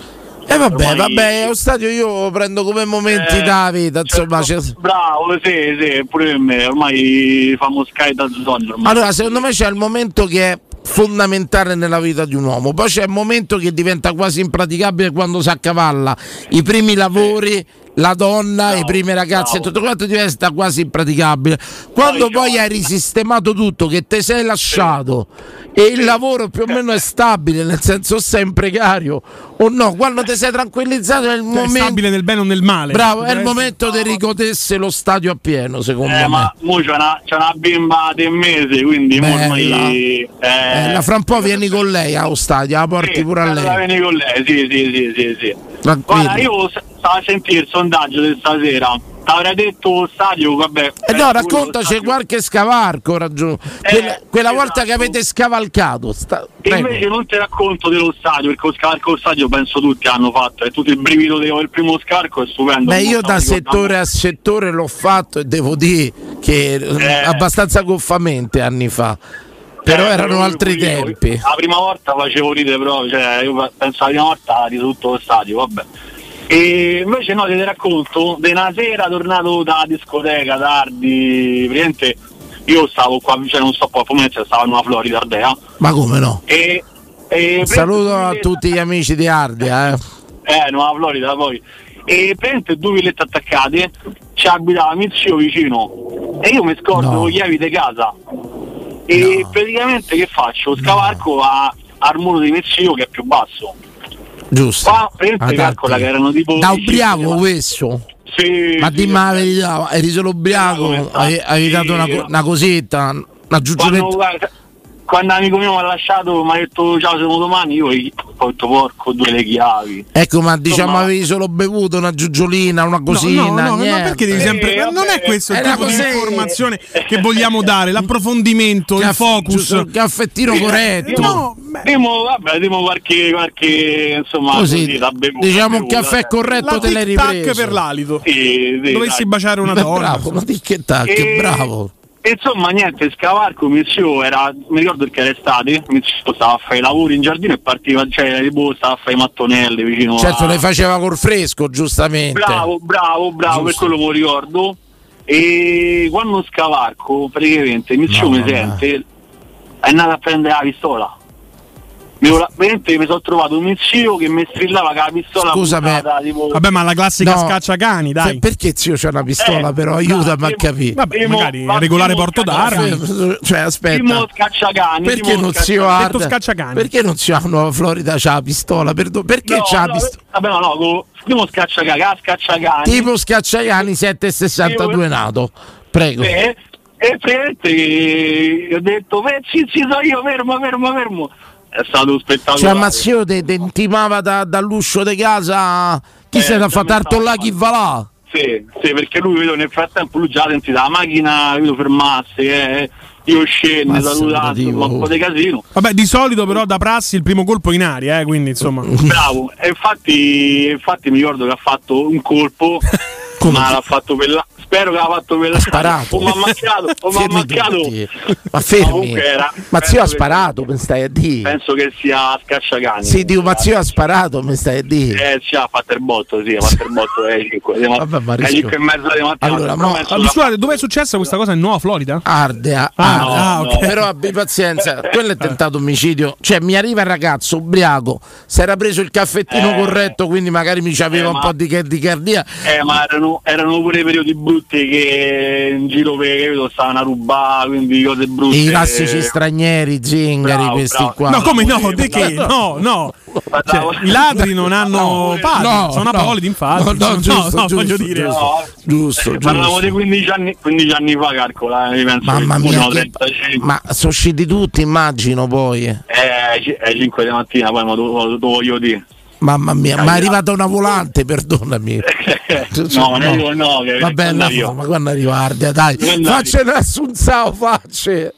E vabbè, Ormai- vabbè, è un stadio io lo prendo come momenti Eh, da vita, insomma. certo, Bravo, sì, sì, pure per me. Ormai famo Sky da zone. Ormai. Allora, secondo me c'è il momento che è fondamentale nella vita di un uomo, poi c'è il momento che diventa quasi impraticabile quando si accavalla i primi lavori, la donna, Bravo, i primi ragazzi e bravo. tutto quanto diventa quasi impraticabile. Quando Poi io- hai risistemato tutto, che te sei lasciato e il lavoro più o meno è stabile, nel senso sei precario o no, quando ti sei tranquillizzato è il momento stabile nel bene o nel male. Bravo, è il momento di ricodesse lo stadio a pieno, secondo Eh, me. ma mo c'è una, c'è una bimba di un mese, quindi ormai. Eh, la fra un po' vieni con lei allo stadio, la porti Sì, pure a lei. vieni con lei, sì, sì, sì, sì, sì. Tranquillo. Guarda, io stavo a sentire il sondaggio di stasera. T'avrei detto stadio, vabbè. E eh, no, raccontaci qualche scavarco, ragione. Quella, quella volta che esatto. avete scavalcato. sta- E invece non ti racconto dello stadio, perché lo scarco lo stadio penso tutti hanno fatto. E tutto il brivido del primo scarco è stupendo. Beh, io da settore a settore l'ho fatto e devo dire che eh, abbastanza goffamente anni fa. Però Eh, erano altri io- tempi. La prima volta facevo ridere proprio, cioè io penso la prima volta di tutto lo stadio, vabbè. E invece no, ti racconto, di una sera tornato da discoteca tardi, praticamente io stavo qua, cioè non sto qua a Pomezia, stavo in una Florida Ardea Ma come no? e, e saluto a tutti gli amici di Ardia. Eh. eh, Nuova Florida poi. E praticamente due villette attaccate, ci abitava mio zio vicino e io mi scordo No. le chiavi di casa. E praticamente che faccio? Scavarco a, al muro di mio zio che è più basso. Giusto. Qua Adatti. calcola che erano tipo Da 10 ubriaco questo? Sì, Ma sì, dimmi la sì. verità, eri solo ubriaco? Hai, hai dato una, una cosetta, una giuggioletta? Quando amico mio mi ha lasciato, mi ha detto ciao siamo domani, io gli ho detto porco due le chiavi. Ecco, ma diciamo Insomma- avevi solo bevuto una giugiolina, una cosina, no, no, no, ma perché devi sempre. Eh, non è questo il tipo di così. informazione che vogliamo dare, l'approfondimento, il Caff- focus. giusto, il caffettino corretto. No, Dimo, vabbè, dimo qualche, qualche insomma, Così, così, da bevuta, diciamo un caffè eh. corretto la te l'hai tic ripreso. per l'alito. Sì, sì, Dovessi dai. baciare una Beh, donna. bravo, ma di che tac, E- che bravo. E Insomma, niente, scavarco, mio zio era, mi ricordo perché era estate, mio zio stava a fare i lavori in giardino e partiva, cioè, tipo, stava a fare i mattonelli vicino Certo, a... le faceva col fresco, giustamente. Bravo, bravo, bravo, per Giusto. quello me lo ricordo. E quando scavarco, praticamente, mio zio No, mi sente, è andato a prendere la pistola. Veramente mi sono trovato un mio zio che mi strillava con la pistola Scusami. puntata, tipo, Vabbè, ma la classica No. scacciacani, dai. Se- perché zio c'è una pistola, Eh, però aiutami a capire. Vabbè, Primo- magari ma regolare primo porto scacciacani. d'armi. Cioè, aspetta. Timo Scacciacani. Perché non zio Scacciacani. Scacciacani. Perché non zio a Nuova Florida c'ha la pistola? Perdo- Perché No, c'ha la no, pistola? Vabbè, no, no, con- Timo Scacciacani, Scacciacani. Tipo Scacciaiani 762 nato. Prego. Eh, e praticamente eh, ho detto, "Beh, sì, sì, so io, fermo, fermo, fermo. È stato spettacolare. Cioè, Mazzio te, te intimava da- dall'uscio di casa. Chi Eh, se da già fa mi stava tartollà chi va là? Sì, sì, perché lui vedo nel frattempo lui già ha sentito la macchina, vedo fermarsi, eh, io scendo, salutato, un po' di casino. Vabbè, di solito però da prassi il primo colpo in aria, eh, quindi insomma. Bravo, e infatti, infatti mi ricordo che ha fatto un colpo, ma l'ha fatto per la... Spero che l'ha fatto per la... sparato. O mi ha macchiato, o mi ha tutti. Ma fermi. Comunque era- Ma zio ha che- sparato, mi stai a dire. Penso che sia a scacciacani. Sì, dico, ma zio ha sparato, mi stai a dire. Eh, ci ha fatto il botto, sì, ha fatto il botto alle 5, Vabbè, ma rischio- 5 e mezza di mattina. Allora, Ah, che- scusate, dove è successa questa cosa in Nuova Florida? Arde, ah, Ah, arde. ah, ok. Però abbi pazienza, quello è tentato omicidio. Cioè, mi arriva il ragazzo ubriaco, si era preso il caffettino Eh. corretto, quindi magari mi c'aveva Eh, un ma- po' di cardia. Eh, ma erano, erano pure periodi brutti che in giro per capito, stavano a rubare, quindi cose brutte. I classici stranieri, zingari, Bravo, questi bravo. qua. No, come no? Di che? No, no. Cioè, I ladri non hanno padri, No, sono no. apolidi, infatti. No, no, No, giusto, no, giusto, voglio dire. giusto. No, Giusto, Parliamo giusto. di 15 anni, 15 anni fa, calcola, eh, Mamma mia, che- 35. ma sono usciti tutti, immagino poi. Eh, è 5 di mattina, poi ma lo voglio dire. Mamma mia, ma è arrivata una volante, perdonami. no, ne dico no, che Va bene, io- no, ma quando arrivardia, dai, Quando faccia un assunzao, faccia.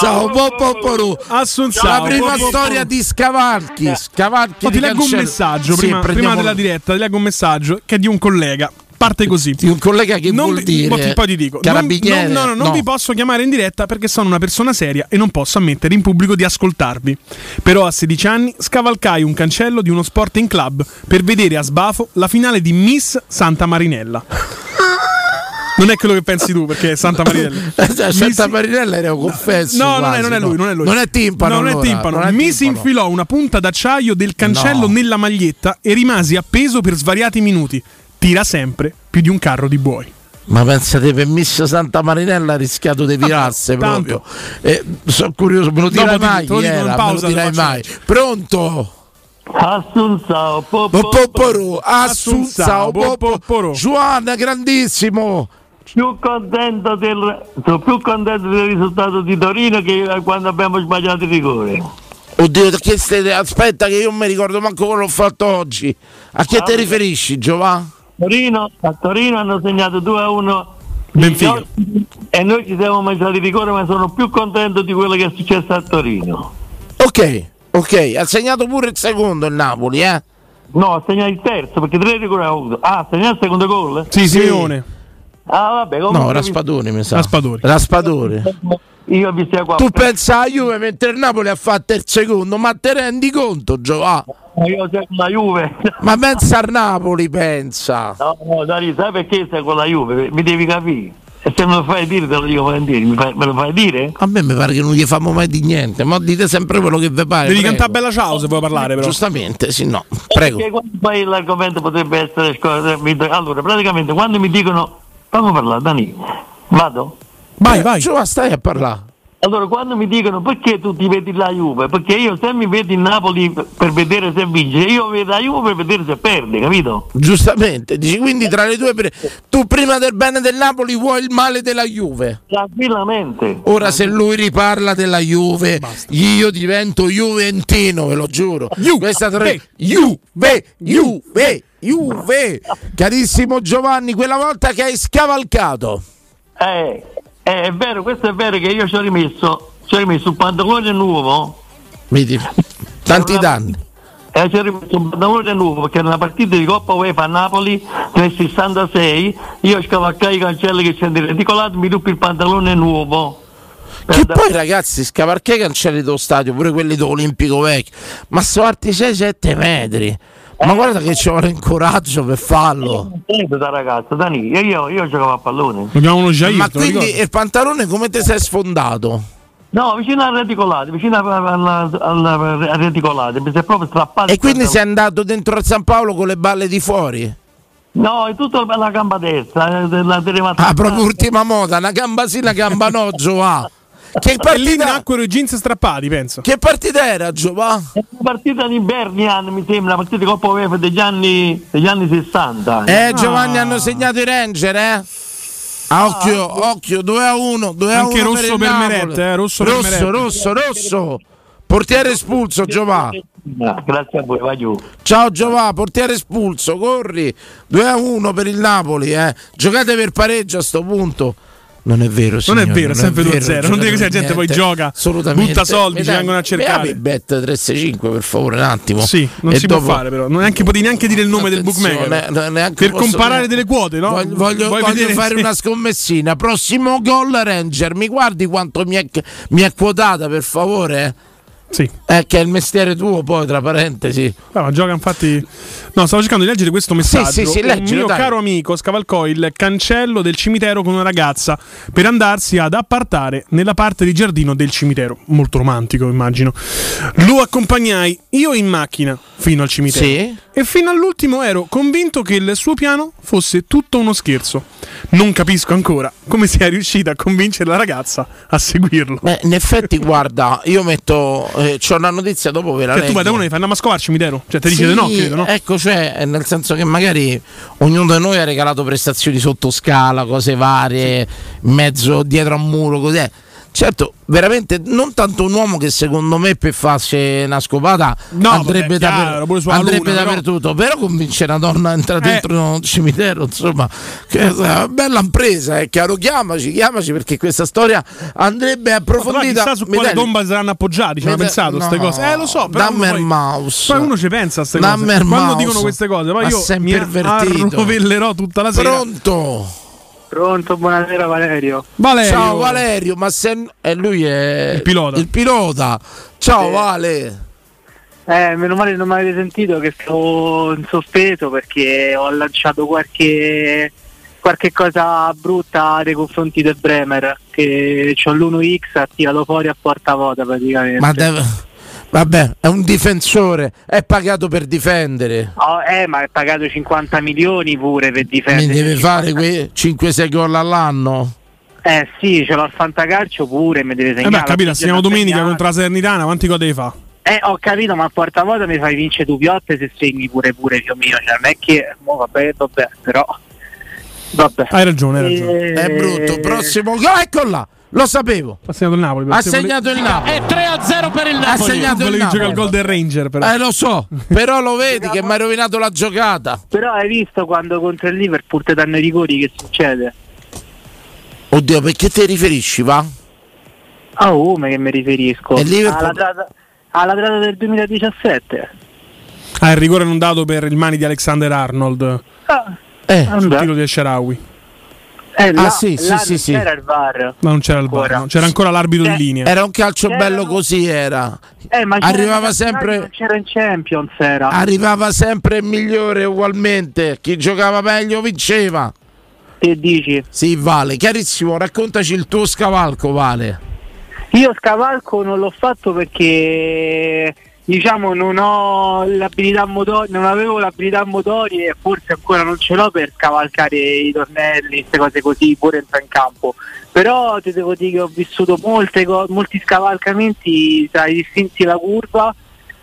Ciao, po. Assunzao, La prima po, po, po. storia di Scavalchi. Scavalchi Oh, ti di leggo un messaggio Sì, prima, prima della diretta, ti leggo un messaggio che è di un collega. Parte così. Un collega che Non vuol vi- dire poi ti- dico. Non, no, no, non No. vi posso chiamare in diretta perché sono una persona seria e non posso ammettere in pubblico di ascoltarvi. Però a 16 anni scavalcai un cancello di uno sporting club per vedere a sbafo la finale di Miss Santa Marinella. Non è quello che pensi tu, perché è Santa Marinella. Santa Marinella era un confesso. No, non è, quasi, non è no. lui, non è lui. Non è timpano. No, non è allora, timpano. non è Mi si timpano. infilò una punta d'acciaio del cancello No. nella maglietta e rimasi appeso per svariati minuti. Tira sempre più di un carro di buoi. Ma pensate, per Miss Santa Marinella ha rischiato di virarsi tanto. proprio. Eh, sono curioso, me lo Dopo dirai ti- mai? chi in era? Me pausa, lo dirai te lo faccio mai? Pronto? Assunzao, po, po, po. Popoporu, Assunzao, Popoporu. Giovanna, grandissimo. più contento del sono più contento del risultato di Torino che quando abbiamo sbagliato il rigore. Oddio, che stai- aspetta che io non mi ricordo manco come l'ho fatto oggi. A che ti riferisci, Giovanni? Torino, a Torino hanno segnato 2 a 1 Benfica. e noi ci siamo mangiati il rigore ma sono più contento di quello che è successo a Torino. Ok, ok, ha segnato pure il secondo il Napoli, eh? No, ha segnato il terzo perché tre rigori ha avuto. Ah, ha segnato il secondo gol? Sì, Simeone. Ah, vabbè, comunque No, vi- Raspadori mi sa. Raspadori. Raspadori. io ho visto qua. Tu pensa alla Juve mentre il Napoli ha fatto il secondo, ma te rendi conto, Giovanni? Io seguo la Juve. Ma pensa al Napoli, pensa. No, no, Dari, sai perché sei con la Juve? Mi devi capire. E se me lo fai dire te lo dico volentieri, Mi fai- me lo fai dire? A me mi pare che non gli famo mai di niente, ma dite sempre quello che vi pare. Devi cantare Bella Ciao se vuoi parlare, però. Giustamente, sì, no. Prego. Perché quando poi l'argomento potrebbe essere allora praticamente quando mi dicono fammi parlare Dani vado Vai, vai. Giovanni, stai a parlare. Allora quando mi dicono perché tu ti vedi la Juve perché io se mi vedo in Napoli per- vedere se vince io vedo la Juve per vedere se perde capito? Giustamente, dici quindi tra le due pre- tu prima del bene del Napoli vuoi il male della Juve. tranquillamente Ora se lui riparla della Juve, io divento juventino, ve lo giuro. Questa tre Juve, Juve, Juve. Carissimo Giovanni, quella volta che hai scavalcato. eh, è vero questo è vero che io ci ho rimesso ci ho rimesso un pantalone nuovo Vedi, tanti danni. E ci ho rimesso un pantalone nuovo perché nella partita di Coppa UEFA a Napoli nel 66 io scavalcai i cancelli che c'è reticolato mi ruppe il pantalone nuovo. Che da- poi ragazzi, scavalcare i cancelli dello stadio, pure quelli dell'Olimpico vecchio, ma sono alti 6-7 metri. Ma guarda che ci vuole incoraggio per farlo. Da ragazzo, Dani, io, io, io giocavo a pallone. Abbiamo uno Jair, Ma quindi il pantalone come ti sei sfondato? No, vicino al reticolato, vicino al, al, al- al reticolato, mi si è proprio strappato. E il quindi sei andato dentro al San Paolo con le balle di fuori? No, è tutto per la gamba destra, eh, la derivata. Ah, proprio ultima moda, una gamba sì, una gamba no, Giovanni. Che E lì partita, nacquero i jeans strappati, penso. che partita era, Giovanni? È una partita di Bernian, mi sembra, una partita di Coppa UEFA degli anni, degli anni 60. Eh, Giovanni hanno segnato i Ranger, eh? Ah, occhio, occhio, 2 a 1, 2 a 1 Anche rosso per, il per Napoli. Meret, eh, rosso per rosso, Meret. rosso, rosso. Portiere espulso, Giovà. Grazie a voi, vai giù. Ciao Giovà, portiere espulso, corri. 2 a 1 per il Napoli, eh. Giocate per pareggio a sto punto. Non è vero, Non signori, è vero, è sempre vero, 2-0. Non devi così la gente niente, poi gioca, butta soldi, ci vengono a cercare. bet 365 per favore, un attimo. Sì, non E si dopo- può fare però. Neanche, potevi neanche dire il nome del Attenzione, bookmaker. ne- Per posso- comparare delle quote, no? Voglio, voglio- voglio fare se- una scommessina. Prossimo gol Ranger. Mi guardi quanto mi è, mi è quotata, per favore? Sì. Eh, che è il mestiere tuo, poi, tra parentesi. Ah, ma gioca infatti. No, stavo cercando di leggere questo messaggio. sì, sì, Un leggilo, mio dai. caro amico scavalcò il cancello del cimitero con una ragazza per andarsi ad appartare nella parte di giardino del cimitero. Molto romantico, immagino. Lo accompagnai io in macchina fino al cimitero. Sì. E fino all'ultimo ero convinto che il suo piano fosse tutto uno scherzo. Non capisco ancora come sia riuscita a convincere la ragazza a seguirlo. Beh, in effetti, guarda, io metto. eh, c'ho una notizia dopo ve la Cioè, tu vai da leggo. uno e fai andiamo a scovare al cimitero? Cioè, dice Sì, di no, credo, no? Ecco, cioè, nel senso che magari ognuno di noi ha regalato prestazioni sotto scala, cose varie, mezzo dietro a un muro, così. Certo, veramente non tanto un uomo che secondo me per farsi una scopata No, andrebbe, chiaro, sulla andrebbe luna, però- dappertutto, però convincere una donna a entrare Eh. dentro un cimitero, insomma, che è una bella impresa, è chiaro, chiamaci, chiamaci perché questa storia andrebbe Ma approfondita. chissà su Mi quale tomba saranno appoggiati, ci hanno pensato queste no, cose. Eh, lo so, però Dammer poi, Mouse. poi uno ci pensa a queste cose. Dammer Quando Mouse. dicono queste cose, poi Ma io mi arrovellerò tutta la sera. Pronto? Pronto, buonasera Valerio. Valerio. Ciao Valerio, ma se e lui è Il pilota. il pilota. Ciao Sì. Vale. Eh, meno male non mi avete sentito che stavo in sospeso perché ho lanciato qualche, qualche cosa brutta nei confronti del Bremer, che c'ho l'1X ha tirato fuori a porta vuota praticamente. Ma deve- Vabbè, è un difensore, è pagato per difendere. Oh, eh, ma è pagato 50 milioni pure per Mi difendere. deve fare quei 5-6 gol all'anno. Eh sì, ce l'ho al fantacalcio pure, mi deve Eh segnare. beh, capito, stiamo domenica contro la Salernitana, quanti gol devi fare? Eh, ho capito, ma a porta vuota mi fai vincere tu piotte se segni pure pure più o meno. Cioè, non è che. mo vabbè, vabbè, però. Vabbè. Hai ragione, hai ragione. Eh, È brutto. Prossimo gol, ecco là. Lo sapevo. Ha segnato il Napoli. Ha segnato il Napoli. È 3-0 per il Ha Napoli. segnato il Volevi giocare al Napoli. gol del Ranger, però. Eh lo so, però lo vedi che mi hai rovinato la giocata. Però hai visto quando contro il Liverpool ti danno i rigori che succede? Oddio, perché ti riferisci, va? A come che mi riferisco? Il Liverpool- Alla data, alla data del 2017. Ah, il rigore non dato per il mani di Alexander Arnold. Ah, Eh, Sul vabbè. tiro di Sharawi. Eh, là, Ah, sì, sì, là sì, non sì. c'era il VAR. Ma non c'era il VAR, Ancora. no? c'era ancora l'arbitro Eh, di linea. era un calcio C'erano- bello così era. Eh, ma c'era Arrivava in sempre- c'era in Champions, era. Arrivava sempre il migliore ugualmente. Chi giocava meglio vinceva. Che dici? Sì, Vale, chiarissimo, raccontaci il tuo scavalco, Vale. Io scavalco non l'ho fatto perché diciamo non ho l'abilità motoria, non avevo l'abilità motoria e forse ancora non ce l'ho per scavalcare i tornelli, queste cose così, pure entra in campo. Però ti devo dire che ho vissuto molte co- molti scavalcamenti tra i distinti la curva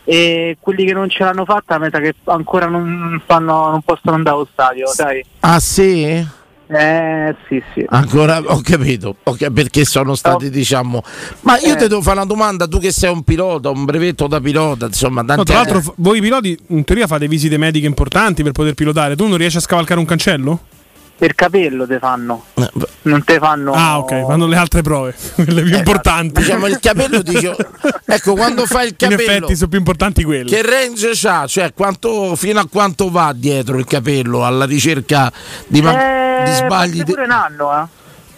e quelli che non ce l'hanno fatta mi sa che ancora non, fanno, non possono andare allo stadio, sai? Ah sì? Eh sì sì. Ancora ho capito, ok, perché sono stati, diciamo. Ma io Eh. ti devo fare una domanda, tu che sei un pilota, un brevetto da pilota, insomma, No, tra l'altro, anni- f- voi piloti in teoria fate visite mediche importanti per poter pilotare. Tu non riesci a scavalcare un cancello? Per capello te fanno, Eh, non te fanno. Ah, ok, fanno le altre prove, quelle più importanti. diciamo il capello dice ecco quando fai il In capello effetti sono più importanti quelle. che range c'ha cioè quanto, fino a quanto va dietro il capello alla ricerca di, ma- Eh, di sbagli di- pure un anno, eh.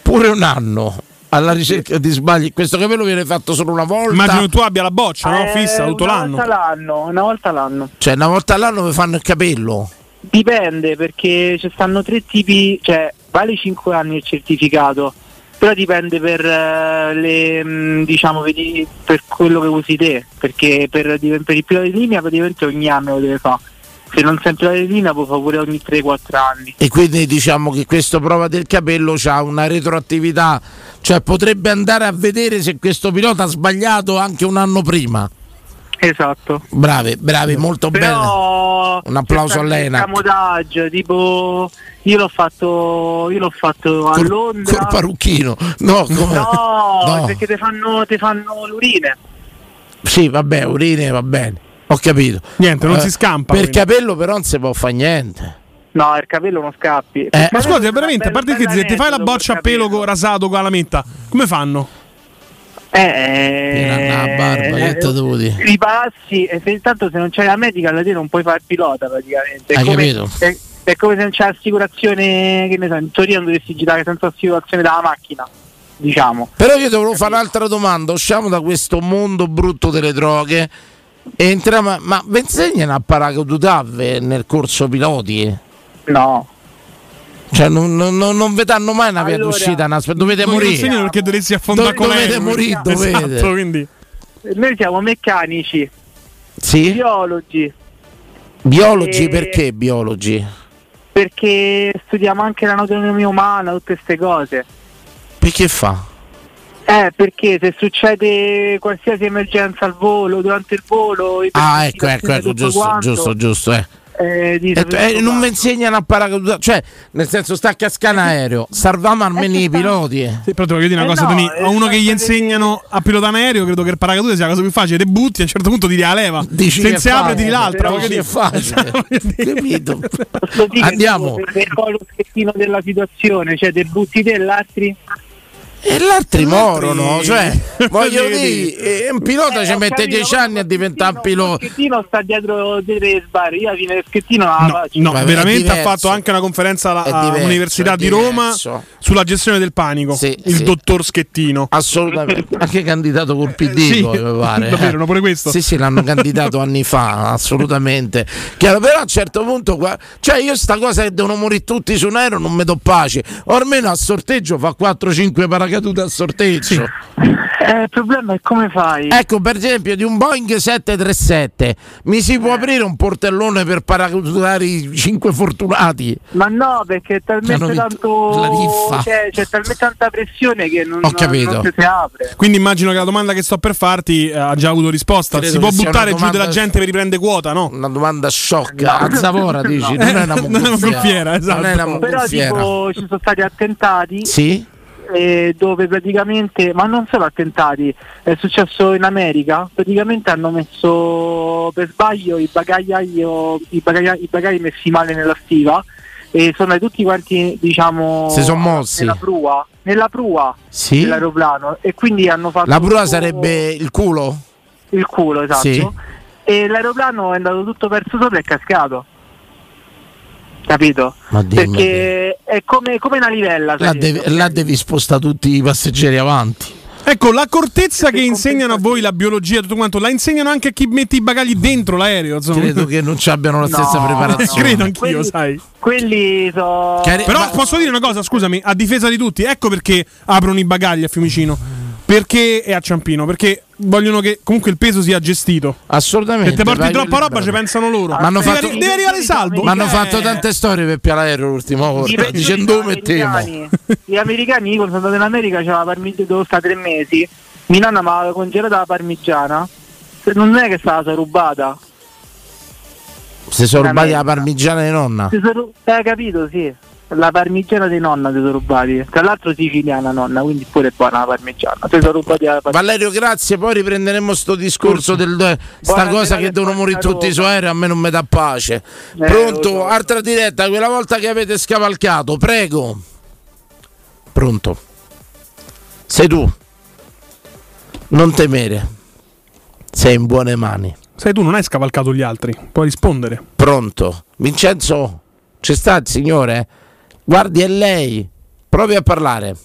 pure un anno alla ricerca di sbagli questo capello viene fatto solo una volta Immagino che tu abbia la boccia, no? Eh, Fissa tutto una l'anno. Volta l'anno. Una volta l'anno. cioè una volta all'anno mi fanno il capello Dipende perché ci stanno tre tipi, cioè vale 5 anni il certificato, però dipende per eh, le mh, diciamo per quello che usi te, perché per, per il pilota di linea praticamente ogni anno lo deve fare. Se non pilota di linea puoi fare pure ogni 3-4 anni. e quindi diciamo che questo prova del capello ha una retroattività cioè potrebbe andare a vedere se questo pilota ha sbagliato anche un anno prima Esatto. Bravi, bravi, molto bene. Però Un applauso a Nac. camotage, tipo io l'ho fatto io l'ho fatto a Col- Londra. Col parrucchino. No, come- No, no. perché ti fanno, te fanno l'urine. Sì, vabbè, urine va bene. Ho capito. Niente, non Eh, si scampa. Per quindi. capello però non si può fare niente. No, il capello non scappi. Eh, Ma scusa, veramente, a parte che se ti fai la boccia a pelo rasato con la lametta, come fanno? Eh, la barba, che te devo dire? I passi, e se, tanto se non c'è la medica, alla te non puoi fare il pilota praticamente. È Hai come, capito? È, è come se non c'è l'assicurazione, che ne so, in Torino dovresti girare senza assicurazione dalla macchina, diciamo. Però io ti volevo fare un'altra domanda. Usciamo da questo mondo brutto delle droghe. E entriamo. Ma vi insegnano a paracadutare nel corso piloti? No. Cioè, non, non, non, non vi danno mai una via Allora, d'uscita, una- dovete Non morire. insegnano perché dovresti affondare con dovete morire, dovete. Esatto, quindi. Noi siamo meccanici, Sì? biologi, Biologi, E- perché biologi? perché studiamo anche l'anatomia umana, tutte queste cose. Perché fa? Eh, perché se succede qualsiasi emergenza al volo, durante il volo, Ah, ecco, ecco, ecco, giusto, quanto, giusto, giusto, eh. Eh, di E, e tutto non vi quanto. insegnano a paracadutare, cioè, nel senso, sta a cascare un aereo, salviamo almeno i piloti. eh. Sì, però ti voglio dire una Eh cosa, no, Tony, eh, a uno che gli insegnano a pilotare un aereo, credo che il paracadute sia la cosa più facile. Te butti, a un certo punto tiri la leva. Dici Se si apre, tiri l'altra. voglio Che dire. è facile, capito? Andiamo. Per lo schettino della situazione, cioè dei butti te e l'altri. E l'altri morono, cioè, voglio dire, eh, un pilota Eh, ci mette capito, dieci ma anni a diventare un pilota. Lo schettino sta dietro dietro le sbarre, io fine schettino No, no, veramente ha fatto anche una conferenza all'Università di Roma sulla gestione del panico. Sì, il sì. dottor Schettino. Assolutamente, anche candidato col PD, Sì, poi, mi pare. davvero, pure questo. Sì, sì, l'hanno candidato anni fa, assolutamente. Chiaro, però a un certo punto, qua- cioè io sta cosa che devono morire tutti su un aereo non mi do pace. O almeno a sorteggio fa 4-5 paracadute a sorteggio. Eh, il problema è come fai? Ecco, per esempio, di un Boeing 737 mi si può aprire un portellone per paracadutare i 5 fortunati? Ma no, perché è talmente tanto. la riffa. Cioè, c'è talmente tanta pressione che non, Ho capito. non si apre. Quindi immagino che la domanda che sto per farti eh, ha già avuto risposta. Credo si può buttare giù della gente per riprendere quota, no? Una domanda sciocca. A Zavora dici, No. non è una Non è una mongolfiera. mongolfiera, esatto. Però mongolfiera. tipo ci sono stati attentati Sì? Eh, dove praticamente, ma non solo attentati, è successo in America, praticamente hanno messo per sbaglio i bagagli, i bagagli, i bagagli messi male nella stiva e sono tutti quanti diciamo Si son mossi. nella prua, nella prua Sì? dell'aeroplano e quindi hanno fatto La prua sarebbe il culo? il culo, esatto. Sì. E l'aeroplano è andato tutto perso sopra e è cascato. Capito? Ma. Perché è come, come una livella. Là sai? devi, là devi spostare tutti i passeggeri avanti. Ecco, l'accortezza che insegnano a voi la biologia, tutto quanto, la insegnano anche a chi mette i bagagli dentro l'aereo. Insomma. Credo che non ci abbiano la No, stessa preparazione. Credo anch'io, Quelli- sai. Quelli sono. Però Ma- posso dire una cosa, scusami, a difesa di tutti, ecco perché aprono i bagagli a Fiumicino. Perché è a Ciampino? Perché vogliono che comunque il peso sia gestito. Assolutamente. Se ti porti troppa roba ci pensano loro. Ma hanno Devi fatto- arri- devi arrivare salvo. Ma hanno Eh. fatto tante storie per piare l'aereo l'ultima volta. Dicendo gli mettiamo. americani, gli americani quando sono andato in America c'era la parmigiana dove sta tre mesi mia nonna mi aveva congelata la parmigiana Se- non è che stava stata rubata Si sono rubati la parmigiana di nonna. Si sono eh, capito sì la parmigiana di nonna si sono rubati tra l'altro siciliana nonna quindi pure buona la parmigiana si sono rubati la parmigiana Valerio, grazie. Poi riprenderemo sto discorso del sta Buona cosa che devono morire tutti Roma. su aereo. A me non mi dà pace. Eh, Pronto? Altra diretta, quella volta che avete scavalcato, prego. Pronto? Sei tu. Non temere. Sei in buone mani. Sai, tu non hai scavalcato gli altri, puoi rispondere. Pronto? Vincenzo, c'è sta il signore? Guardi, è lei. Provi a parlare.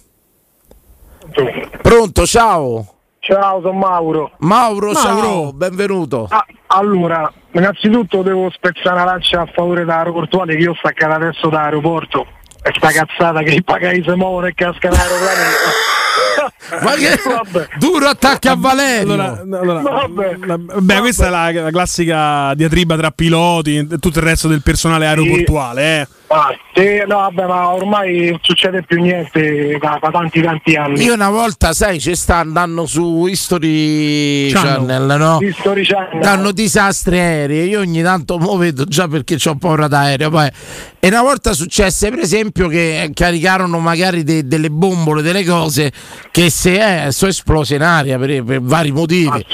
Pronto, ciao. Ciao, sono Mauro. Mauro, Mauro. ciao, benvenuto. Ah, allora, innanzitutto devo spezzare una lancia a favore dell'aeroportuale che io ho staccato adesso dall'aeroporto. E sta cazzata che i pagai si muovono e cascano l'aeroplano. Ma che duro attacco a Valerio. Allora, allora, Vabbè. la- beh, questa è la, la classica diatriba tra piloti e tutto il resto del personale aeroportuale. Eh. Ah, sì, no, vabbè, ma ormai non succede più niente da, da tanti tanti anni. Io una volta, sai, ci sta andando su History Channel. Channel, no? History Channel. Danno disastri aerei. Io ogni tanto mo vedo già perché ho paura d'aereo. Poi. E una volta successe, per esempio, che caricarono magari de- delle bombole, delle cose che se eh, sono esplose in aria per, per vari motivi.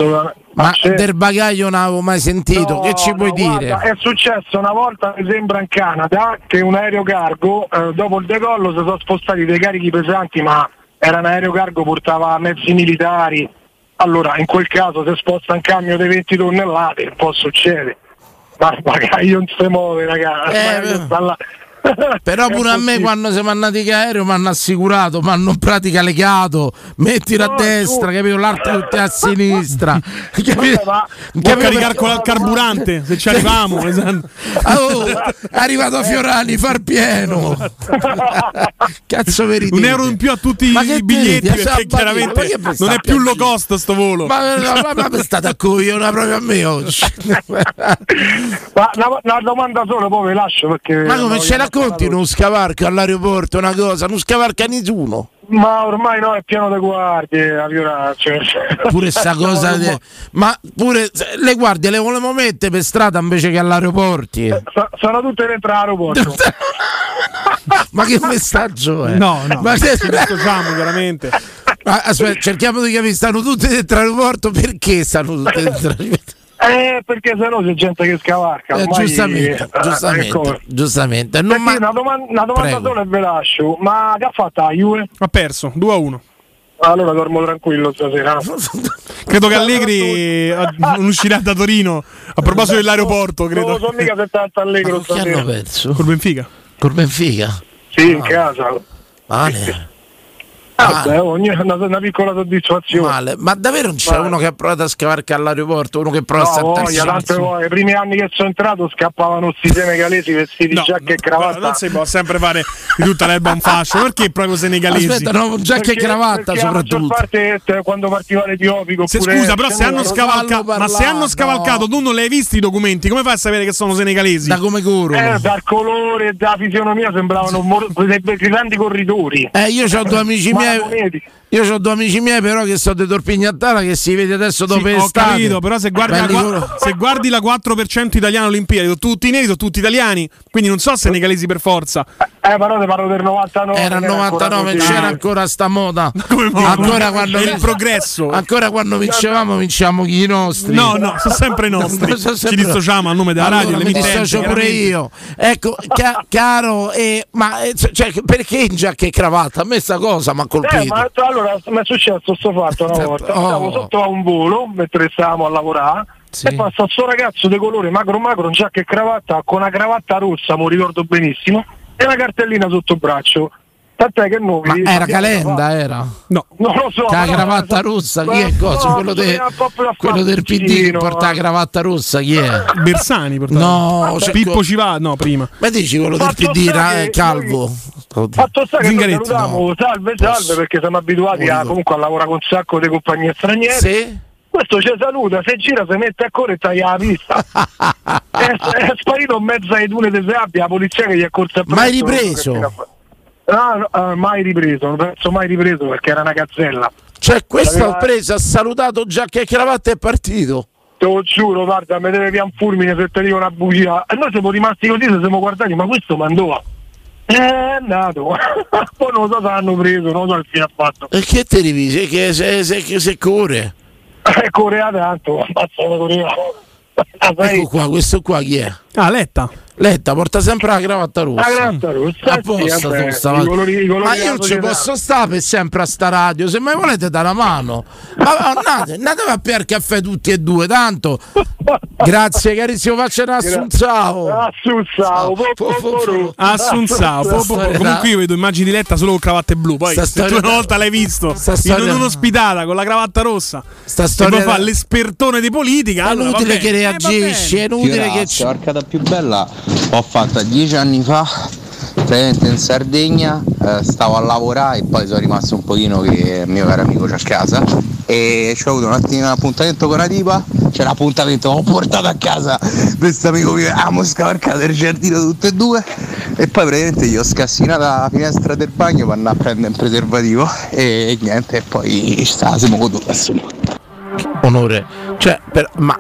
Ma c'è- del bagaglio non avevo mai sentito. No, che ci puoi no, dire? guarda, è successo una volta, mi sembra, in Canada che un aereo cargo, eh, dopo il decollo, si sono spostati dei carichi pesanti, ma era un aereo cargo, portava mezzi militari. Allora, in quel caso, se sposta un camion di 20 tonnellate, un po' succede. Ma il bagaglio non si muove, ragazzi. Eh, Però È pure a me quando siamo andati in aereo mi hanno assicurato, mi hanno pratica legato, mettilo a No, destra, tu- capito? L'altro tutti a sinistra. Capito? Ma- caricare con il carburante se ci arriviamo. esatto. Oh, è arrivato Fiorani, far pieno. Cazzo veri Un euro in più a tutti Ma i biglietti perché Ma che- chiaramente ma per non è più low cost sto volo. Ma, ma, ma, ma è stata cogliona proprio a me oggi. Ma una, una domanda solo, poi ve lascio perché. Ma come ce voglio racconti uno scavarco all'aeroporto, una cosa, non scavarca nessuno. Ma ormai no, è pieno di guardie, la cioè, Pure sta cosa, de- ma pure se- le guardie le volevamo mettere per strada invece che all'aeroporti. So- sono tutte dentro l'aeroporto. ma che messaggio è? No, no, ma che- dissociamo chiaramente. Ma aspetta, cerchiamo di capire, stanno tutte dentro l'aeroporto perché stanno tutte dentro l'aeroporto? Eh, perché sennò c'è gente che scavarca. Eh, giustamente, eh, giustamente, cosa. giustamente. Non Senti, ma- una, domanda, una domanda sola e ve lascio. Ma che ha fatto la Juve? Ha perso 2 a 1. Allora dormo tranquillo stasera. Credo che Allegri eh, non uscirà da Torino. A proposito dell'aeroporto, Non credo. sono mica 70 allegro hanno stasera. perso? Col Benfica. Col Benfica? Sì, in casa. Male. Ah, beh, ogni- una, una piccola soddisfazione. Male. Ma davvero non c'è Male. uno che ha provato a scavarcare all'aeroporto? Uno che prova a No, saltarsi? voglia, tante volte. I primi anni che sono entrato scappavano sti senegalesi vestiti No, giacca e no, cravatta. non si può sempre fare di tutta l'erba un fascio. Perché proprio senegalesi? Aspetta, no, giacca e cravatta perché soprattutto. parte eh, quando partiva l'Etiopico Se, scusa, però se hanno scavalcato, ma se hanno scavalcato, no. tu non le hai visti i documenti, come fai a sapere che sono senegalesi? Da come corrono? Eh, dal colore e dalla fisionomia sembravano mor- dei dei grandi corridori. Eh, io ho due amici miei. know, Io ho due amici miei, però, che sono di Torpignattara che si vede adesso Sì, dopo ho estate. capito, però se guardi, la, loro. se guardi la 4% italiana Olimpiadi, sono tutti neri, sono tutti italiani, quindi non so senegalesi per forza. Eh, però te parlo del 99. Era il che ancora 99, così. c'era ancora sta moda. Come? Ancora quando, il progresso. ancora quando vincevamo, vinciamo i nostri. No, no, sono sempre nostri. Sono Ci sempre- dissociamo a nome della Allora, radio, mi dissocio pure io. Ecco, ca- caro, eh, ma eh, cioè, perché in giacca e cravatta? A me sta cosa mi ha colpito. Eh, ma allora mi è successo sto fatto una volta. Oh. Stavo sotto a un volo mentre stavamo a lavorare. Sì. E passa sto ragazzo di colore magro magro in giacca e cravatta con una cravatta rossa, mi ricordo benissimo, e una cartellina sotto il braccio. Tant'è che noi Ma era Calenda, era? No. Non lo so. Che la cravatta rossa, chi è cosa? No, quello, de- quello del PD che porta la eh. cravatta rossa, chi è? Bersani, portava. No, c'è Pippo ci va, no, prima. Ma dici quello del Fatto PD, sta ra- che eh, calvo? Fatto sta che noi salutiamo, salve, salve, perché siamo abituati a, comunque a lavorare con un sacco di compagnie straniere. Sì? Questo ci saluta, se gira si mette a correre e taglia la pista. è, è sparito in mezzo ai dune di sabbia, la polizia che gli è corsa appresso. Mai ripreso? No, no, eh, mai ripreso, non penso mai ripreso perché era una gazzella. Cioè, questo Aveva- ha preso, ha salutato giacca e cravatta e è partito. Te lo giuro, guarda, mi deve via un fulmine se ti dico una bugia. E noi siamo rimasti così, se siamo guardati, ma questo mandò. È andato. Poi non lo so se l'hanno preso, non lo so che fine ha fatto. E che te divisi? Che se, se, se, se corre? Eh, Corea tanto, ammazza la Corea. Ah? Ecco qua, questo qua chi è? Ah, Letta. Letta porta sempre la cravatta rossa. La cravatta rossa, A sì, i colori- i colori Ma io ci società. posso stare per sempre a sta radio. Se mai volete dare la mano, ma andate, andate a bere caffè tutti e due. Tanto, grazie carissimo, faccia un assunzao. Assunzao, Assunzao, storia- comunque io vedo immagini di Letta solo con cravatte blu. Poi Sta se tu storia- una volta l'hai visto sta in storia- Sta e storia poi fa da- l'espertone di politica. È allora, inutile vabbè, che eh, reagisci, è inutile che ci... la barcata più bella l'ho fatta dieci anni fa praticamente in Sardegna, eh, stavo a lavorare e poi sono rimasto un pochino che il mio caro amico c'è a casa e ci ho avuto un attimo un appuntamento con una tipa, c'è l'appuntamento, ho portato a casa questo amico mio, amo scavalcato il giardino tutte e due e poi praticamente gli ho scassinata la finestra del bagno per andare a prendere un preservativo e niente, e poi ci stava, siamo goduti insomma. Onore. Cioè, per- ma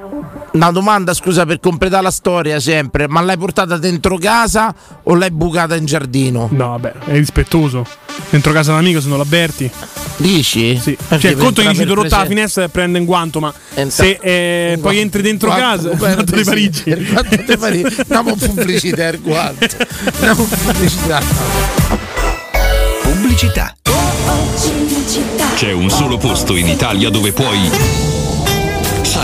una domanda, scusa, per completare la storia sempre, ma l'hai portata dentro casa o l'hai bucata in giardino? No, vabbè, è rispettoso. Dentro casa d'amico se non l'avverti. Dici? Sì. Perché Cioè, il conto che dici tu rotta la finestra e prende in guanto, ma Entra- se eh, in poi guanto- entri dentro guanto casa, coperto, quanto di. Parigi. Il guanto di Parigi. Andiamo pubblicità il guanto. Andiamo pubblicità. Pubblicità. C'è un solo posto in Italia dove puoi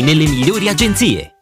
nelle migliori agenzie.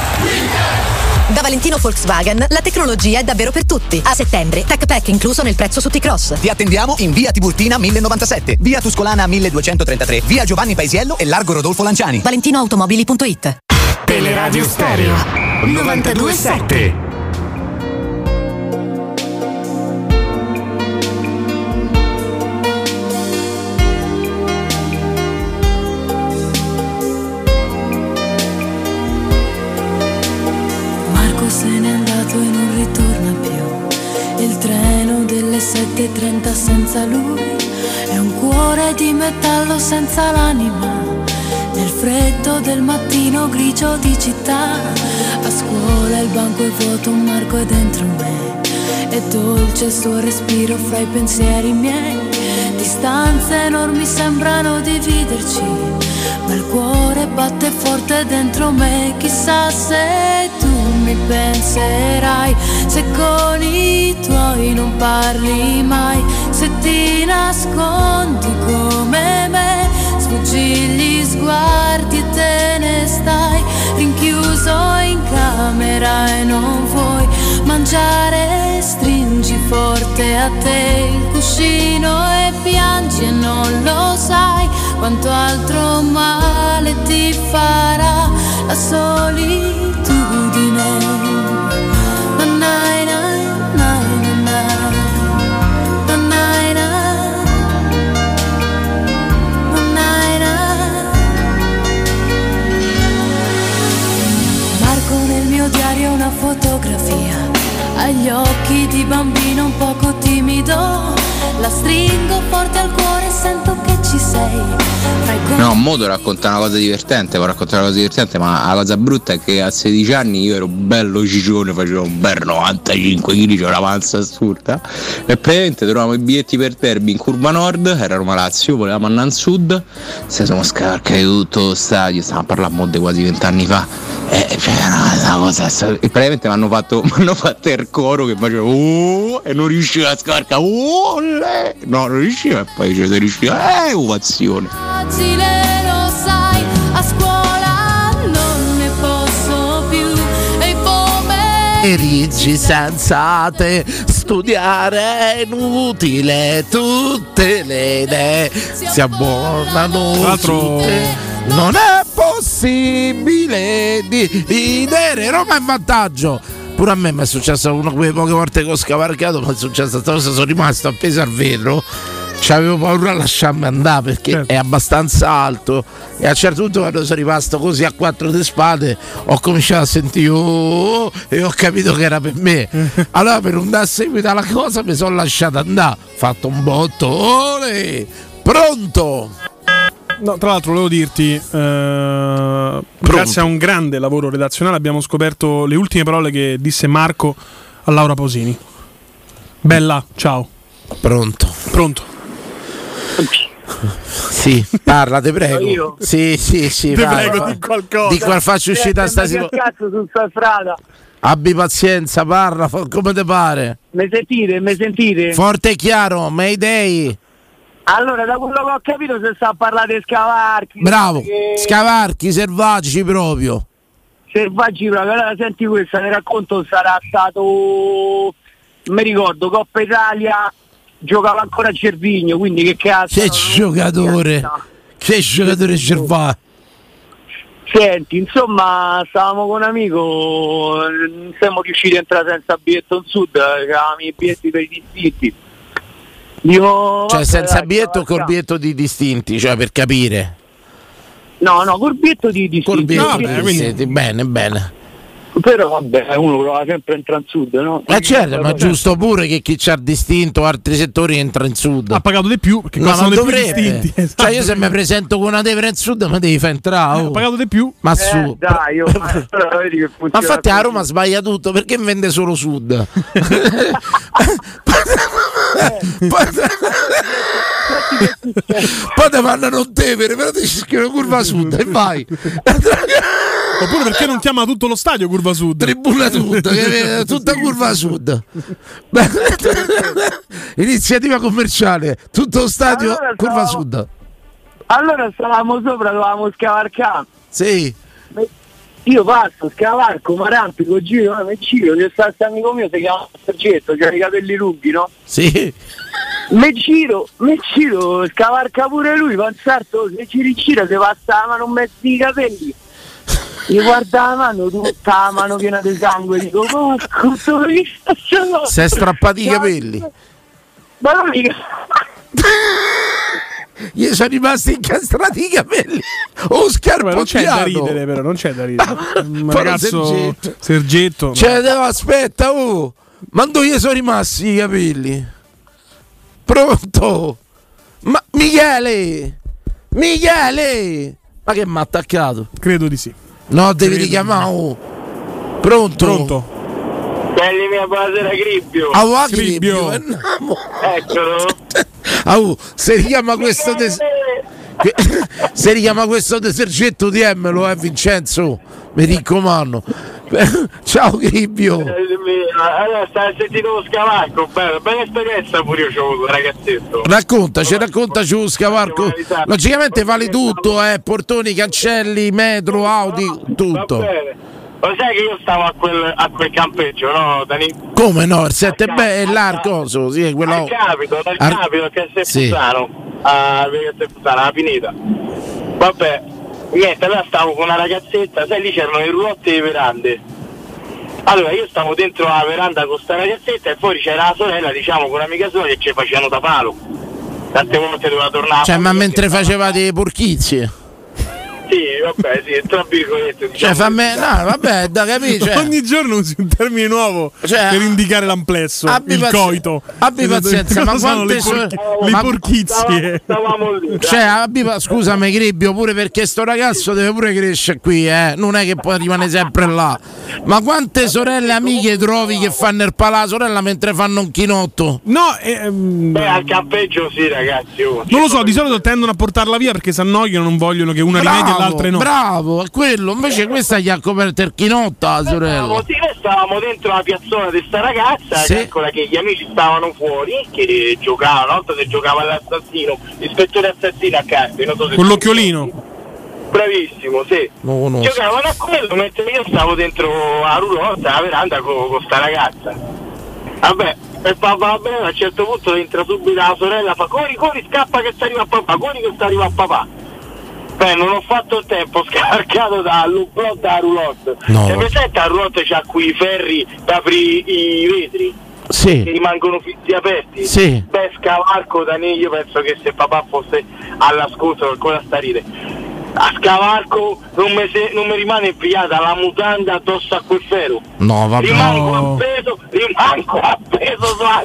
Da Valentino Volkswagen la tecnologia è davvero per tutti. A settembre, Tech Pack incluso nel prezzo su T-Cross. Ti attendiamo in via Tiburtina 1097, via Tuscolana 1233, via Giovanni Paisiello e largo Rodolfo Lanciani. ValentinoAutomobili.it Teleradio Stereo 927 7.30 senza lui è un cuore di metallo senza l'anima. Nel freddo del mattino grigio di città, a scuola il banco è vuoto, un Marco è dentro me. È dolce il suo respiro fra i pensieri miei. Distanze enormi sembrano dividerci, il cuore batte forte dentro me. Chissà se tu mi penserai, se con i tuoi non parli mai, se ti nascondi come me, sfuggi gli sguardi e te ne stai. Rinchiuso in camera e non vuoi mangiare, stringi forte a te il cuscino e piangi e non lo sai quanto altro male ti farà la solitudine. Na, na, na, na, na, na, na, na. Marco nel mio diario una fotografia. Agli occhi di bambino un poco timido. La stringo forte al cuore No, Modo racconta una cosa divertente, può raccontare una cosa divertente, ma la cosa brutta è che a 16 anni io ero bello ciccione, facevo un bel 95 kg, c'era una panza assurda. E praticamente trovavamo i biglietti per derby in curva nord, era Roma Lazio, volevamo andare in sud, se siamo scaricati tutto lo stadio, stiamo a parlare mo di quasi 20 anni fa. E cioè, praticamente mi hanno fatto, fatto il coro che facevo "Oh", e non riuscivo a scaricare. "Oh, le". No, non riuscivo e poi ci riuscivo. Eh, ovazione. Facile lo sai a scuola non ne posso più e Erigi senza te, studiare è inutile, tutte le idee si abbonano Tra l'altro- su te. Non è possibile dividere Roma in vantaggio. Pure a me mi è successo una quelle poche volte che ho scavarcato, mi è questa cosa, sono rimasto appeso al vetro. C'avevo paura a lasciarmi andare perché Certo. è abbastanza alto e a un certo punto quando sono rimasto così a quattro di spade ho cominciato a sentire "Oh", oh", e ho capito che era per me. Allora per non dare seguito alla cosa mi sono lasciato andare, fatto un botto, ole, pronto! No, tra l'altro volevo dirti, eh, grazie a un grande lavoro redazionale abbiamo scoperto le ultime parole che disse Marco a Laura Posini. Bella, ciao. Pronto. Pronto. Sì, parla, te prego. Io? Sì, sì, sì. Te vai, prego, di qualcosa. Di qual faccio uscita sta Che cazzo su sta strada? Abbi pazienza, parla, come te pare. Mi sentite? Mi sentite? Forte e chiaro, Mayday. allora, da quello che ho capito si sta a parlare di scavarchi. Bravo, che- scavarchi selvatici proprio. Selvaggi proprio. Allora senti questa, ne racconto, sarà stato... Mi ricordo, Coppa Italia, giocava ancora a Cervigno, quindi che cazzo... Che giocatore. Che giocatore selvatico. Senti, insomma, stavamo con un amico, non siamo riusciti a entrare senza biglietto in sud, avevamo i biglietti per i distinti. Dico, Cioè senza dai, biglietto o col biglietto di distinti, cioè per capire. No, no, Corbietto di, di Corbietto, sì, eh, sì, siete, bene, bene. Però vabbè, uno prova sempre a entrare in sud, no? Eh certo, ma giusto pure che chi ci ha distinto altri settori entra in sud. Ha pagato di più perché No, ma dovrebbe. distinti. Esatto. Cioè io se mi presento con una tevera in sud mi devi fare entrare. oh. Ha pagato di più. Ma Eh, su. dai, io, che Ma funziona infatti a. Roma sbaglia tutto perché vende solo sud. Poi ti mandano un tevere, però ti scrivono curva sud e vai. Oppure perché non chiama tutto lo stadio Curva Sud? Tribuna tutta, tutta curva sud. Iniziativa commerciale, tutto lo stadio Allora, curva stavo- sud. Allora stavamo sopra, dovevamo scavarcare. Sì. Io passo, scavarco, marampico, giro, eh, mi giro, c'è sta questo amico mio, si chiama Sergetto, che ha i capelli lunghi, no? Sì. Me giro, me giro, scavarca pure lui, pensarto, se ci rigira, se passa la mano in mezzo ai capelli. Mi guarda la mano, tutta la mano piena di sangue, dico, porco, facendo? Si è strappati i capelli. Ma non mica... Gli sono rimasti incastrati i capelli. Oh, Vabbè, non c'è da ridere, però, non c'è da ridere. Un ragazzo Sergetto. Sergetto. Cioè, devo- aspetta, oh. Ma dove gli sono rimasti i capelli? Pronto? Ma Michele! Michele! Ma che mi ha attaccato? Credo di sì. No, devi Credo richiamare. oh. Pronto? Pronto? Belli mia buonasera Cribbio. Ah, va, Cribbio. Cribbio, eh. Eccolo. Ah, oh, se richiama questo des- che- se richiama questo desergetto diemmelo eh Vincenzo mi raccomando. Ciao Cribbio Allora stai sentendo lo scavalco, bello, bella esperienza pure io ci ho avuto, ragazzetto. raccontaci raccontaci lo scavarco logicamente vale tutto eh portoni cancelli metro Audi tutto. Lo sai che io stavo a quel, a quel campeggio, no, Dani? come no il 7 beh è l'arcoso sì è quello Al capito, dal Ar- capito che è Sì. Fuzzano, a che Fuzzano, alla Pineta. Vabbè, niente, allora stavo con una ragazzetta, sai lì c'erano le roulotte e le verande. Allora io stavo dentro la veranda con sta ragazzetta e fuori c'era la sorella, diciamo, con un'amica sua che ci facevano da palo. Tante volte doveva tornare. cioè ma mentre facevate le porchizie Sì, vabbè, sì, tra virgolette. cioè Diciamo, fammi no vabbè da capire cioè, Ogni giorno usi un termine nuovo Cioè, per indicare l'amplesso, abbi il pazi- coito. abbi pazienza, ma sono le, quante so- porchi- le ma- porchizie? Stavamo lì. Cioè, abbi scusami Cribbio, pure perché sto ragazzo deve pure crescere qui, eh. Non è che poi rimane sempre là. Ma quante sorelle amiche trovi che fanno il palà sorella mentre fanno un chinotto? No, ehm, Beh, al campeggio sì, ragazzi. oh. non lo so, di solito tendono a portarla via perché si annoiano, non vogliono che una rimedi e l'altra no. bravo, è quello. Invece questa gli ha coperto il chinotto la sorella. Stavamo, sì, noi stavamo dentro la piazzola di sta ragazza, Sì. calcola che gli amici stavano fuori, che giocavano, una volta che giocava all'assassino, l'ispettore assassino a carte, non so se Con l'occhiolino. Bravissimo, sì. Giocavano a quello mentre io stavo dentro la roulotte, alla veranda con, con sta ragazza. Vabbè, e papà va bene, a un certo punto entra subito la sorella, fa corri, corri, scappa che sta arriva a papà, corri che sta arriva a papà. Beh, non ho fatto il tempo, ho scarcato dall'upload da roulotte. No. E presente la roulotte c'ha qui i ferri per aprire i vetri? Che Sì, rimangono fitti aperti? Sì. Beh, scavalco da io penso che se papà fosse all'ascolto ancora sta a. A scavalco non mi, se- non mi rimane impigliata la mutanda addosso a quel ferro. no, vabbè. Rimango No. appeso, rimango appeso sulla.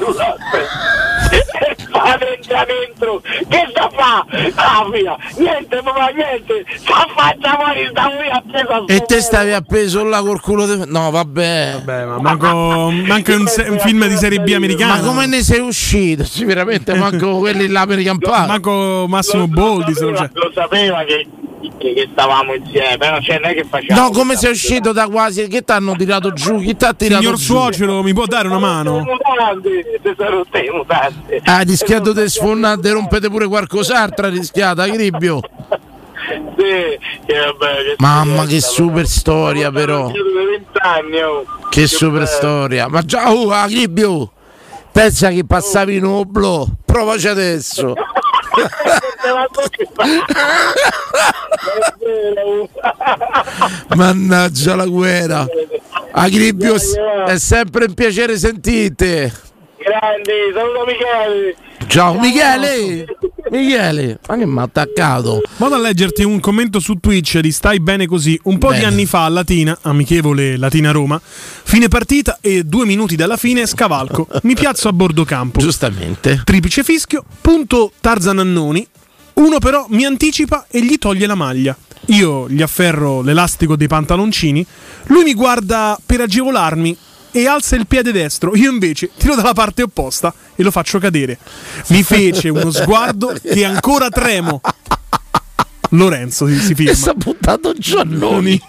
E fate entra dentro, che sta fa? Ah via, niente papà, niente, sta faccia fuori, stavo io appeso a E te stavi appeso là col culo de... No, vabbè. Vabbè, ma manco, manco un, se- un film di serie B americana. Ma come ne sei uscito? Sì, veramente manco quelli là per campare. Manco Massimo Boldi. se non sapeva, c'è. lo sapeva che, che, che stavamo insieme, però cioè, non è che facciamo. No, come sei uscito da quasi? Che ti hanno tirato giù? Chi ti ha tirato Signor giù? suocero, mi può dare una mano? Ah, rischiato di sfondare, rompete pure qualcos'altro, ha rischiato, a Cribbio. Sì, che vabbè, che Mamma, che super storia però. Io avevo 20 anni, oh. Che super storia. Ma già, oh, a Cribbio, pensa che passavi in oblo. Provaci adesso. Mannaggia la guerra. A Cribbio è sempre un piacere sentite. Grandi, saluto Michele. Ciao Michele. Michele, ma che mi ha attaccato? Vado a leggerti un commento su Twitch di Stai bene così. Un po' Bene. di anni fa a Latina, amichevole Latina Roma, fine partita e due minuti dalla fine scavalco. Mi piazzo a bordo campo. Giustamente. Triplice fischio, punto Tarzan Annoni. Uno però mi anticipa e gli toglie la maglia. Io gli afferro l'elastico dei pantaloncini, lui mi guarda per agevolarmi e alza il piede destro. Io invece tiro dalla parte opposta e lo faccio cadere. Mi fece uno sguardo che ancora tremo. Lorenzo si, si firma. E sta buttato Giannoni.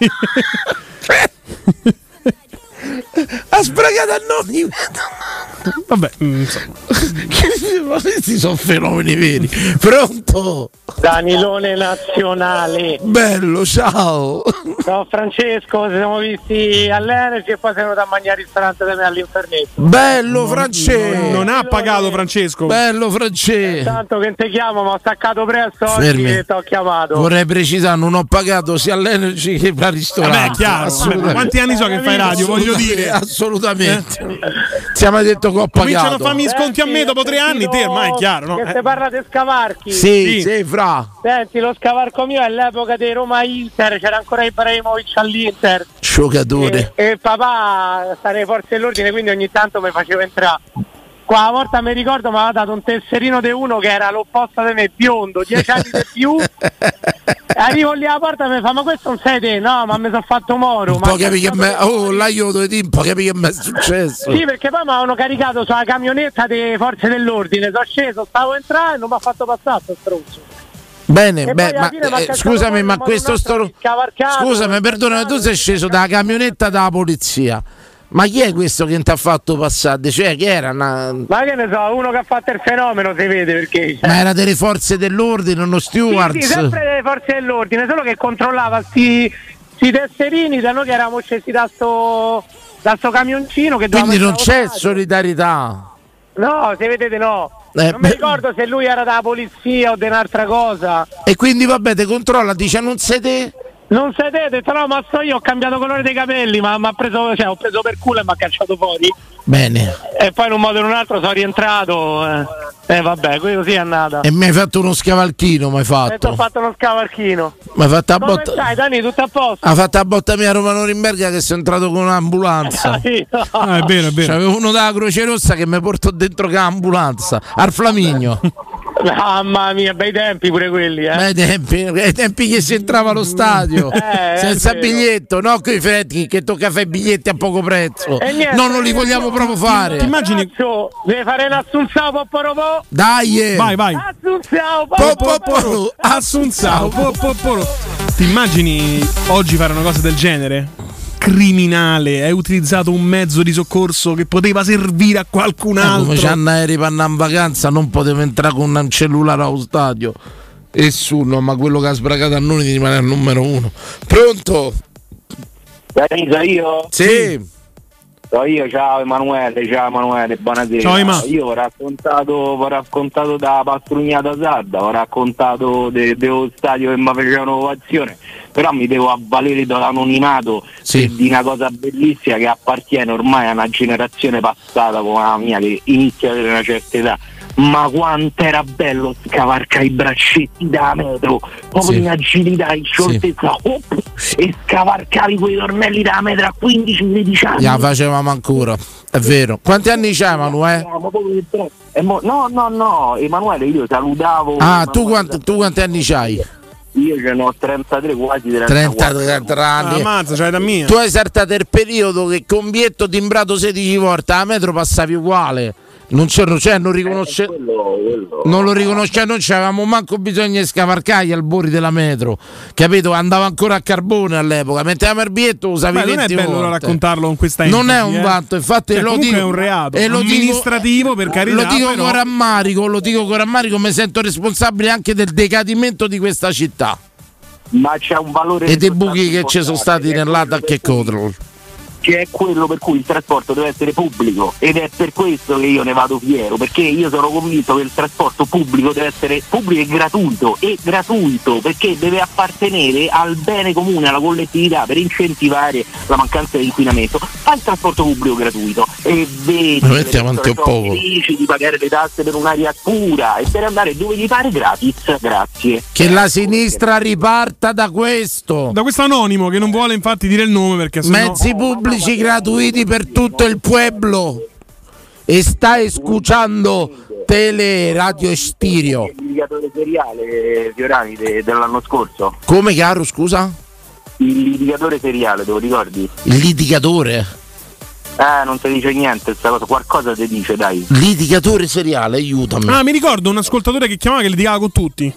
ha sbragato a nonni. Vabbè, mm, insomma. Ma questi sono fenomeni veri. Pronto? Danilone nazionale. Bello, ciao. Ciao Francesco, ci siamo visti all'Energy e poi siamo venuti a mangiare al ristorante da me all'Infernetto. Bello Francesco. Non ha pagato Francesco. Bello Francesco. Tanto che te chiamo, ma ho staccato presto Fermi. oggi e ti ho chiamato. Vorrei precisare, non ho pagato sia all'Energy che al ristorante. Vabbè, è chiaro. Quanti anni so che fai radio, voglio dire. Assolutamente. Ti ha mai detto che ho Cominciano a pagato. farmi sconti a me dopo tre anni, te ormai è chiaro, no? Che Eh. se parla di scavarchi. Sì, sì, fra. Senti, lo scavarco mio è all'epoca di Roma Inter, c'era ancora Ibrahimovic all'Inter. Giocatore. E, e papà sta nelle forze dell'ordine, quindi ogni tanto mi faceva entrare. Qua volta mi ricordo mi aveva dato un tesserino di uno che era l'opposto di me, biondo, 10 anni di più. Arrivo lì alla porta e mi fa: Ma questo non sei te? No, ma mi sono fatto moro. Un ma po' capi che me... Oh, l'aiuto di un po' capi che mi è successo. Sì, perché poi mi avevano caricato sulla camionetta delle forze dell'ordine. Sono sceso, stavo entrando e non mi ha fatto passare sto stronzo. Bene, beh, ma eh, scusami, ma questo mandato sto... scavarcato, Scusami, perdonami, tu sei sceso dalla camionetta della polizia. Ma chi è questo che ti ha fatto passare? Cioè, chi era? Una- Ma che ne so, uno che ha fatto il fenomeno si vede perché. Ma era delle forze dell'ordine, uno steward? Sì, sì, sempre le forze dell'ordine, solo che controllava sti, sti tesserini da noi che eravamo scesi da sto, da sto camioncino che Quindi non c'è stare solidarietà. No, se vedete no. Eh, non mi beh. ricordo se lui era della polizia o di un'altra cosa. E quindi vabbè, te controlla, dice non siete. Non detto no, ma sto io, ho cambiato colore dei capelli, ma mi ha preso, cioè, ho preso per culo e mi ha cacciato fuori. Bene. E poi in un modo o in un altro sono rientrato. Eh, Eh, vabbè, così è andata. E mi hai fatto uno scavalchino, mi hai E ti ho fatto. fatto uno scavarchino. Mi hai fatto a botta. stai, Dani? Tutto a posto? Ha fatto a botta mia a Roma Norimberga che sono entrato con un'ambulanza. Sì, no. Ah, è vero, è vero. C'avevo uno dalla Croce Rossa che mi portò dentro con l'ambulanza. Al Flamigno. Mamma mia, bei tempi pure quelli, eh. Ai tempi, ai tempi che si entrava allo stadio Eh, senza biglietto, no? Con i freddi che tocca fare i biglietti a poco prezzo. E niente, no, non li vogliamo proprio fare. Ti immagini? Deve fare un assunzao poporopo. Dai, eh. Vai, vai. Assunzao Po, poporopo. po, po, Assunzao. po, po, po. Ti immagini oggi fare una cosa del genere? Criminale, hai utilizzato un mezzo di soccorso che poteva servire a qualcun Eh, altro. come c'hanno aerei per andare in vacanza, non potevo entrare con un cellulare allo stadio. Nessuno, ma quello che ha sbragato a noi di rimanere al numero uno. Pronto? Dai, so io? Sì. So io, ciao Emanuele, ciao Emanuele, buonasera. Ciao, Ema. Io ho raccontato, ho raccontato da pastrugnata sarda, ho raccontato de- dello stadio che mi facevano ovazione, però mi devo avvalere dall'anonimato Sì. di una cosa bellissima che appartiene ormai a una generazione passata come la mia che inizia ad avere una certa età. Ma quanto era bello scavarcare i braccetti da metro, proprio Sì. in agilità, in scioltezza, op, e scavarcavi quei tornelli da metro a 15-16 anni. La facevamo ancora, è vero. Quanti anni c'hai, Emanuele? E mo- no, no, no, Emanuele, io salutavo. Ah, tu, quanti, tu quanti anni c'hai? Io ce ne ho 33, quasi 34. 33 anni. Ammazza, c'hai da mia. Tu hai saltato il periodo che con bietto timbrato 16 volte a metro passavi uguale. Non c'è, non c'è, non riconosce. Non lo riconosce, non c'avevamo manco bisogno di scavarcare gli albori della metro, capito? Andava ancora a carbone all'epoca, mettevamo il bietto, usavi Beh, non è 20 bello volte. raccontarlo con questa Non è enfasi, un eh. vanto, infatti Cioè, lo dico è un reato e lo dico- amministrativo per carità. Lo dico però- con rammarico, lo dico con rammarico, mi sento responsabile anche del decadimento di questa città Ma c'è un valore e dei buchi che ci sono stati che è nell'attack e control. Capisci? È quello per cui il trasporto deve essere pubblico ed è per questo che io ne vado fiero, perché io sono convinto che il trasporto pubblico deve essere pubblico e gratuito, e gratuito perché deve appartenere al bene comune, alla collettività per incentivare la mancanza di inquinamento. Fa il trasporto pubblico gratuito e vedi un sono felici di pagare le tasse per un'aria pura e per andare dove gli pare gratis, grazie. Che la sinistra riparta da questo. Da questo anonimo che non vuole infatti dire il nome perché sennò... Mezzi pubblici gratuiti per tutto il pueblo. E stai scuciando tele radio stereo. L'indicatore seriale Fiorani de- dell'anno scorso, Come caro, scusa? l'indicatore seriale, te lo ricordi? Il litigatore. Eh, non ti dice niente questa cosa, qualcosa ti dice, dai. Litigatore seriale, aiutami. Ah, mi ricordo un ascoltatore che chiamava che litigava con tutti.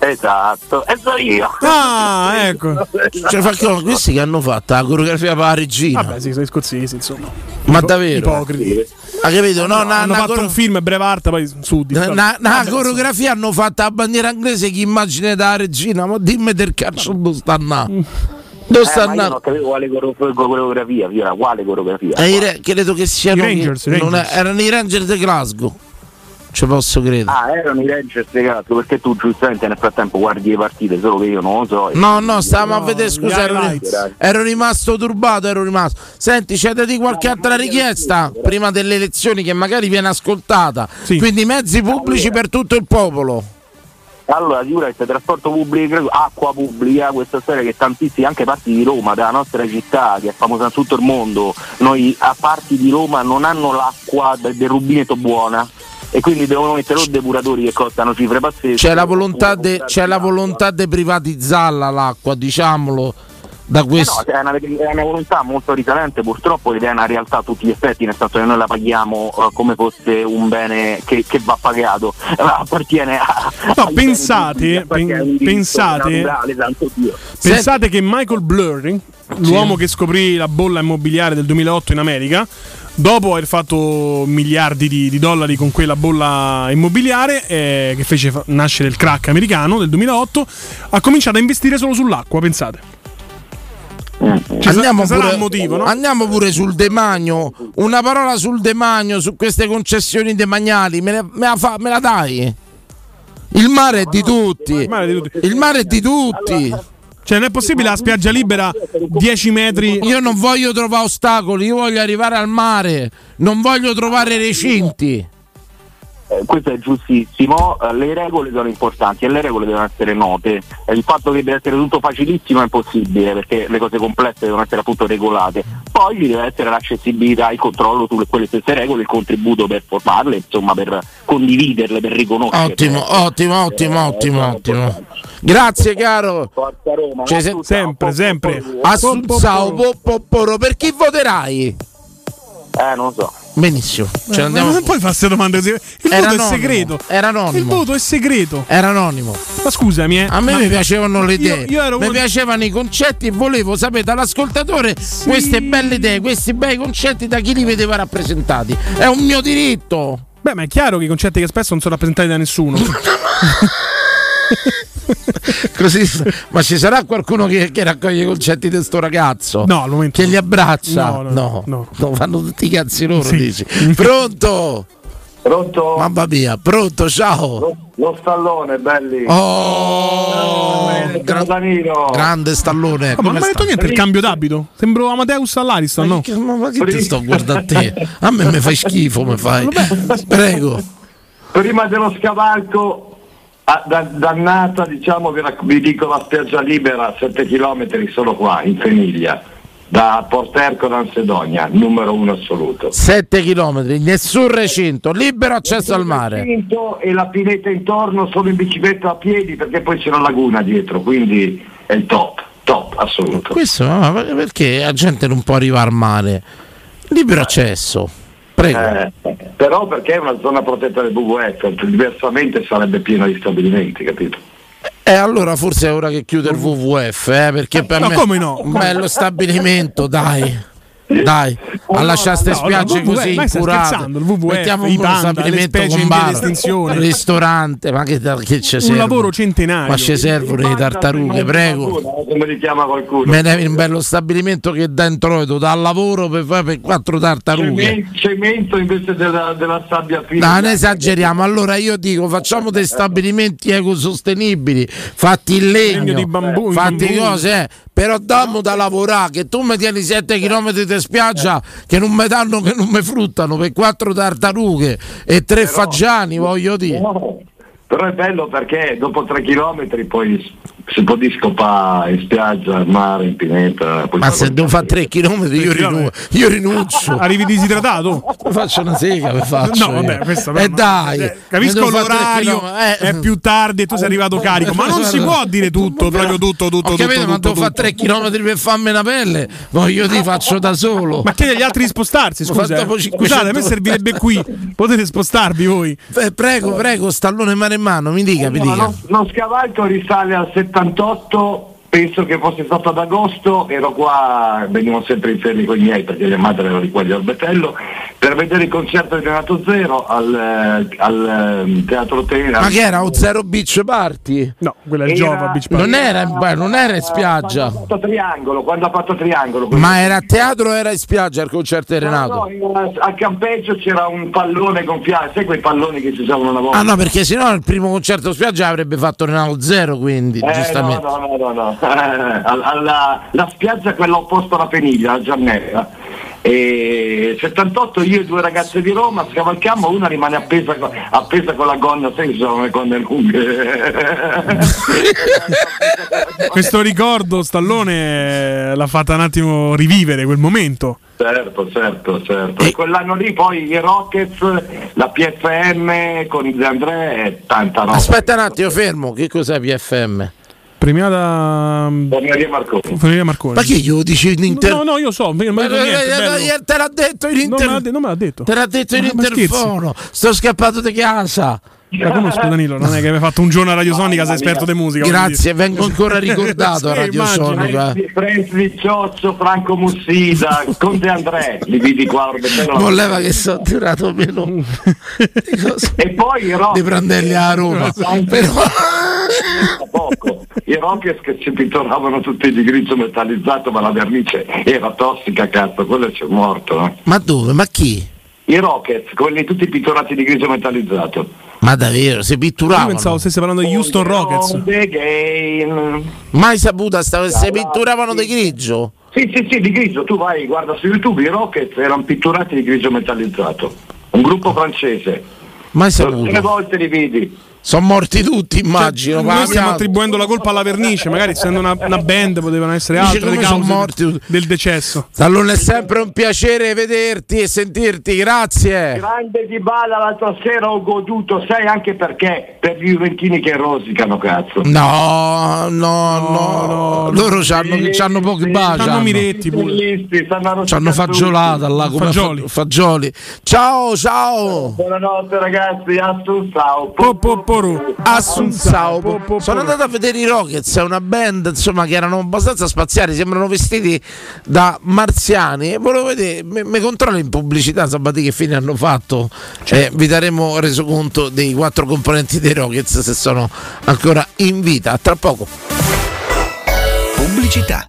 Esatto, e so io. Ah, ecco. Cioè, fa che- questi che hanno fatto la coreografia per la regina. Vabbè, sì, sono scozzesi, insomma. Ma davvero? Ipocriti. Ha capito? No, na- hanno na- fatto coro- un film Brevarta, poi sudi. na- na- na coreografia hanno fatto la bandiera inglese che immagine da regina, ma dimmi del cazzo dove sta a na? Dove sta Eh, a ma io na? non capivo quale coreografia, Fiora, quale coreografia? Eh, i re- credo che siano I Rangers, i- non è- Rangers. erano i Rangers di Glasgow. Ci posso credere. Ah, erano i Rangers cazzo, perché tu giustamente nel frattempo guardi le partite, solo che io non lo so. No, no, stavamo a vedere, scusa, ero, ero rimasto turbato, ero rimasto. Senti, c'è da dire qualche altra richiesta prima delle elezioni che magari viene ascoltata. Quindi mezzi pubblici per tutto il popolo. Allora, sicuramente trasporto pubblico, acqua pubblica, questa storia che tantissimi, anche parti di Roma, della nostra città, che è famosa in tutto il mondo, noi a parti di Roma non hanno l'acqua de- del rubinetto buona e quindi devono mettere o depuratori che costano cifre pazzesche. C'è la volontà di c'è la volontà di privatizzarla l'acqua, diciamolo. Da Eh questo. no, è una, è una volontà molto risalente purtroppo ed è una realtà a tutti gli effetti, nel senso che noi la paghiamo eh, come fosse un bene che, che va pagato, Eh, appartiene a... No, pensate, pen- diritto pensate, naturale, pensate che Michael Blurry, l'uomo che scoprì la bolla immobiliare del 2008 in America, dopo aver fatto miliardi di, di dollari con quella bolla immobiliare eh, che fece fa- nascere il crack americano del 2008, ha cominciato a investire solo sull'acqua, pensate. Ci andiamo, pure, un motivo, no? andiamo pure sul demanio. Una parola sul demanio, su queste concessioni demaniali. Me, ne- me la, fa- me la dai? Il mare è di tutti. Il mare è di tutti. Cioè, non è possibile la spiaggia libera 10 metri. Io non voglio trovare ostacoli, io voglio arrivare al mare. Non voglio trovare recinti. Eh, questo è giustissimo, eh, le regole sono importanti e le regole devono essere note. Eh, il fatto che deve essere tutto facilissimo è impossibile perché le cose complesse devono essere appunto regolate. Poi ci deve essere l'accessibilità, il controllo sulle quelle stesse regole, il contributo per formarle, insomma per condividerle, per riconoscerle. Ottimo, ottimo, ottimo, ottimo, ottimo. Grazie caro. Forza Roma, Cioè, se- sempre, sempre. Assunzao Popporo, per chi voterai? Eh, non lo so. Benissimo. Ma Ce andiamo. non puoi fare queste domande così. Il Era voto è anonimo, segreto. Era anonimo. Il voto è segreto. Era anonimo. Ma scusami, eh. A me ma- mi piacevano le idee, Io, io ero mi piacevano i concetti e volevo sapere dall'ascoltatore queste belle idee, questi bei concetti da chi li vedeva rappresentati. È un mio diritto. Beh, ma è chiaro che i concetti che spesso non sono rappresentati da nessuno. Così, ma ci sarà qualcuno che, che raccoglie i concetti di sto ragazzo? No, al momento Che li abbraccia? No, no, no. no, fanno tutti i cazzi loro, Sì. dici. Pronto? Pronto? Mamma mia, pronto, ciao. Lo stallone, belli. Oh, gran- grande stallone. Ah, ma non mi hai detto niente il cambio d'abito? Sembro Amadeus all'Ariston, no? Ma, ma che ti sto guardando a te? A me mi fai schifo, mi fai. Prego. Prima dello scavalco, ah, da- dannata, diciamo, vi, vi dico la spiaggia libera, 7 km solo qua, in Femiglia, da Porterco d'Ansedonia, numero uno assoluto. 7 km, nessun recinto, libero accesso al mare. Recinto E la pineta intorno solo in bicicletta a piedi perché poi c'è la laguna dietro, quindi è il top, top assoluto. Questo ma perché la gente non può arrivare al mare? Libero accesso. Prego. Eh, però perché è una zona protetta del WWF, diversamente sarebbe pieno di stabilimenti, capito? E allora forse è ora che chiude il WWF, eh, perché per No, me come no? un bello stabilimento, dai. Dai, a lasciare ste No, spiagge no, così incurate. scherzando, il WWF, Mettiamo i uno panda, stabilimento con in bar, ristorante, ma che, che ci Un serve? lavoro centenario. Ma ci servono le tartarughe, prego. Come li chiama qualcuno? Me ne un bello stabilimento che dà introito, dà lavoro per, fare per quattro tartarughe. Cemento, cemento invece della, della sabbia fina. No, non esageriamo. Allora io dico, facciamo dei stabilimenti ecosostenibili, fatti in legno, Legno di bambù, in fatti bambù. cose, eh. però dammo da lavorare, che tu mi tieni 7 km di spiaggia che non mi danno, che non mi fruttano per quattro tartarughe e tre fagiani, voglio dire. Però è bello perché dopo tre chilometri poi si può di scopare in spiaggia, al mare, in pineta. Ma se devo fare 3 km io, rinu- io rinuncio. Arrivi disidratato? Faccio una sega, mi faccio. No, vabbè, questo E dai, Eh, capisco l'orario. Eh. è più tardi e tu sei arrivato carico, ma non si può dire tutto, proprio tutto, tutto, Ho tutto, capito, ma tutto, devo fare tutto. 3 km per farmi una pelle, voglio ti faccio da solo. Ma chiedi agli altri di spostarsi, Ma scusa. dopo eh. 500 Scusate, a me servirebbe qui. Potete spostarvi voi. Eh, prego, prego, stallone mare in mano, mi dica, mi No, dica. lo, lo scavalco risale al 78, penso che fosse stato ad agosto, ero qua, venivo sempre in ferie con i miei perché mia madre era di qua di Orbetello, per vedere il concerto di Renato Zero al, eh, al, eh, Teatro Tenera. Ma che era un Zero Beach Party? No, quella è Era- Giova Beach Party. Non era, in- beh, non era in spiaggia. Quando ha fatto triangolo, quando ha fatto triangolo. Ma era a teatro o era in spiaggia il concerto di Renato? No, no, in- al campeggio c'era un pallone gonfiato, sai quei palloni che si usavano una volta? Ah no, perché sennò il primo concerto spiaggia avrebbe fatto Renato Zero, quindi, Eh, giustamente. No, no, no, no, no. Al- alla, la spiaggia quella opposta alla Peniglia, la Giannella. E 78 io e due ragazze di Roma scavalcammo, una rimane appesa, appesa con la gonna, sai che sono le gonne lunghe. Questo ricordo, Stallone, l'ha fatta un attimo rivivere quel momento. certo, certo, certo. E quell'anno lì poi i Rockets, la PFM con il De André e tanta roba. Aspetta un attimo, fermo, che cos'è PFM? Premiata Maria Marconi. Ma che glielo dici in inter... No, no, io so, ha Ma- detto niente, eh, eh, te l'ha detto in inter... non me l'ha detto. Te l'ha detto in Ma- ma scherzi? interfono. Sto scappato di casa. La conosco Danilo, non è che avevi fatto un giorno a Radio Sonica, sei esperto di musica. Grazie, vengo ancora ricordato a Sì, Radio immagino. Sonica. Franzi Cioccio, Franco Mussida, con De André, li vidi qua. Non leva che sono durato meno E poi i Rockets. di prenderli a Roma. Però... poco. I Rockets che si pittoravano tutti di grigio metallizzato, ma la vernice era tossica, cazzo, quello c'è morto. eh. Ma dove? Ma chi? I Rockets, quelli tutti pittorati di grigio metallizzato. Ma davvero, si Io pitturavano? pensavo stesse parlando di Houston Rockets. Mai saputa, stava- si pitturavano di grigio? Sì, sì, sì, di grigio. Tu vai, guarda su YouTube, i Rockets erano pitturati di grigio metallizzato. Un gruppo francese. Mai Tre saputo. volte li vidi. Sono morti tutti, immagino. Cioè, ma noi stiamo attribuendo la colpa alla vernice, magari essendo una, una band potevano essere altre le cause morti. del decesso. Allora è sempre un piacere vederti e sentirti, grazie. Grande di balla l'altra sera ho goduto, sai anche perché? Per gli juventini che rosicano, cazzo. No, no, no, loro c'hanno, c'hanno pochi baci. Stanno hanno. miretti pure. A C'hanno fagiolata là come Fagioli. fa- fagioli. Ciao, ciao. Buonanotte ragazzi, Assunzao. Assunzao. Sono andato a vedere i Rockets, è una band insomma che erano abbastanza spaziali, sembrano vestiti da marziani e volevo vedere, mi, mi controlli in pubblicità Sabati che fine hanno fatto? Eh, vi daremo resoconto dei quattro componenti dei Rockets se sono ancora in vita. A tra poco. Pubblicità.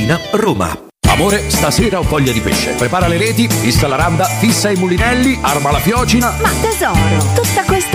Tiburtina, Roma. Amore, stasera ho voglia di pesce. Prepara le reti, fissa la randa, fissa i mulinelli, arma la fiocina. Ma tesoro, tutta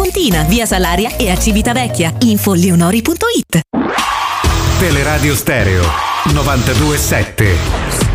Pontina, via Salaria e a Civitavecchia. Info leonori.it. Teleradio Stereo 927.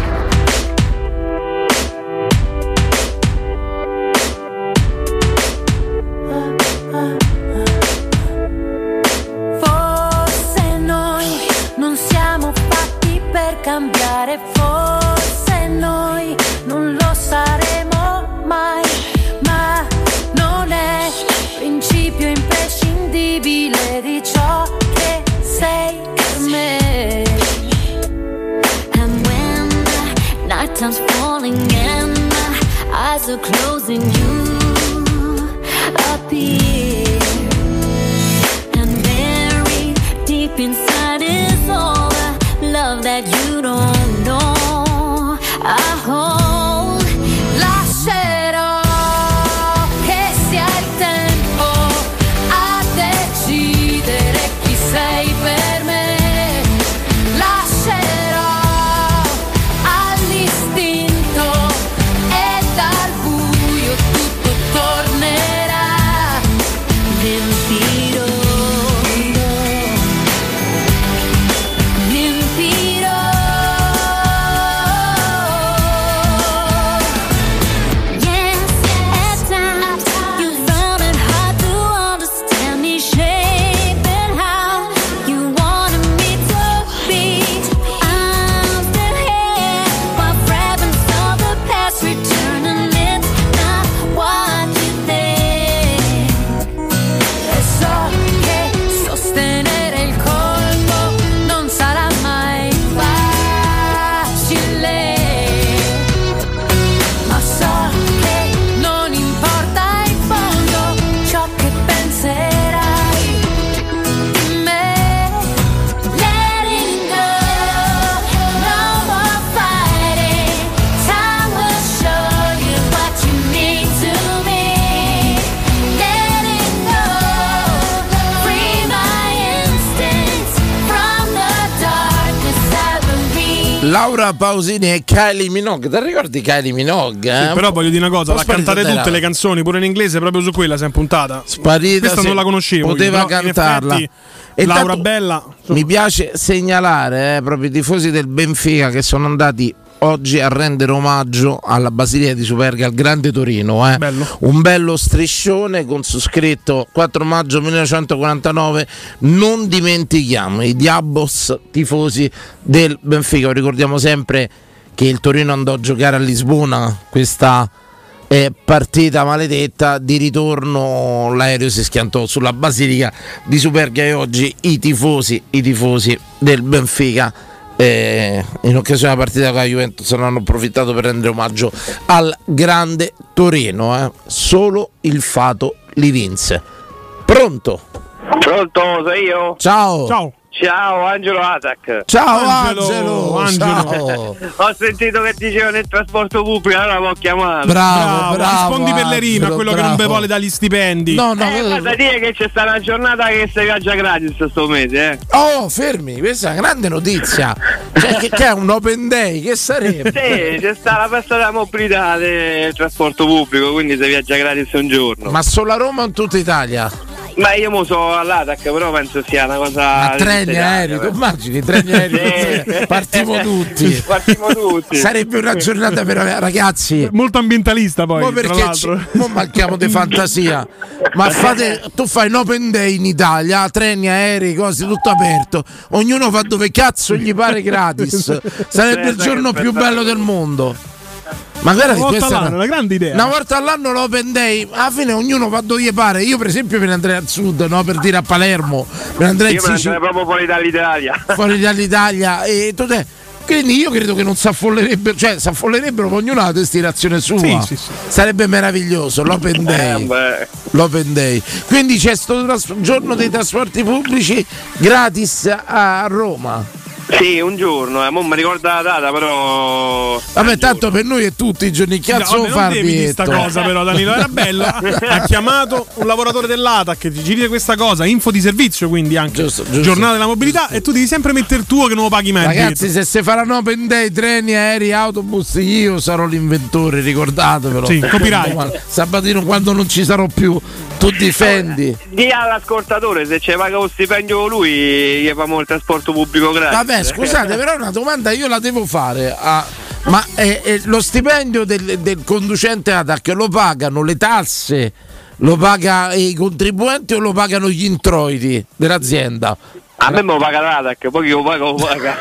Pausini e Kylie Minogue. Ti ricordi Kylie Minogue? Eh? Sì, però voglio dire una cosa, l'ha da tutte le canzoni, pure in inglese, proprio su quella si è puntata. Sparita, Questa non la conoscevo. io, Poteva in cantarla. E Laura Bella. Mi piace segnalare eh, proprio i tifosi del Benfica che sono andati oggi a rendere omaggio alla Basilica di Superga al Grande Torino. eh. Un bello striscione con su scritto 4 maggio 1949. Non dimentichiamo i Diabos tifosi del Benfica. Ricordiamo sempre che il Torino andò a giocare a Lisbona questa eh, partita maledetta di ritorno l'aereo si schiantò sulla Basilica di Superga e oggi i tifosi, i tifosi del Benfica eh, in occasione della partita con la Juventus non hanno approfittato per rendere omaggio al grande Torino eh. solo il fato li vinse pronto Pronto, sei io? Ciao. Ciao. Ciao, Angelo Atac. Ciao Angelo, ciao. Ho sentito che diceva nel trasporto pubblico, allora l'ho chiamato. Bravo, bravo, Rispondi per le rime a Angelo, quello che non bravo. vi vuole dagli stipendi. No, no, Eh, guarda, dire che c'è stata una giornata che si viaggia gratis sto mese, eh. Oh, fermi, questa è una grande notizia. Cioè, che, che è un open day, che sarebbe? Sì, c'è stata la festa della mobilità del trasporto pubblico, quindi si viaggia gratis un giorno. Ma solo a Roma o in tutta Italia? Ma io mo so all'Atac, però penso sia una cosa. Ma di treni aerei, tu immagini treni aerei? Partiamo tutti. Partiamo tutti. Sarebbe una giornata per ragazzi. Molto ambientalista poi. Ma tra perché l'altro. ci, mo manchiamo di fantasia. Ma fate, tu fai un open day in Italia, treni, aerei, cose, tutto aperto. Ognuno fa dove cazzo gli pare gratis. Sarebbe il giorno più bello del mondo. Ma guarda Una che volta all'anno, una grande idea. Una volta all'anno l'open day, alla fine ognuno fa dove gli pare. Io, per esempio, me ne andrei al sud, no? Per dire a Palermo, me ne andrei in Io me ne Sicilia andrei proprio fuori dall'Italia. fuori dall'Italia e tu te- quindi io credo che non si affollerebbero, cioè si affollerebbero ognuno ha la destinazione sua. Sì, sì, sì. Sarebbe meraviglioso l'open day. Eh. L'open day. Quindi c'è questo giorno dei trasporti pubblici gratis a Roma. Sì, un giorno, eh. mo mi ricordo la data, però. Vabbè, tanto per noi è tutti i giorni. Che cazzo No, vabbè, far non devi dire sta biglietto? cosa però Danilo era bella ha chiamato un lavoratore dell'ATAC che ci dice questa cosa info di servizio quindi anche giusto. giornata della mobilità e tu devi sempre mettere il tuo che non lo paghi mai Ragazzi, se si faranno open day, treni, aerei, autobus, io sarò l'inventore, ricordatevelo. Sì, copyright. Sabatino quando non ci sarò più, tu difendi. Dì all'ascoltatore se ci paga lo stipendio lui, gli famo il trasporto pubblico gratis. Vabbè, scusate, però una domanda io la devo fare. a- ma eh, eh, lo stipendio del, del conducente ATAC lo pagano le tasse? Lo paga i contribuenti o lo pagano gli introiti dell'azienda? A me me lo paga l'ATAC, poi chi lo paga lo paga.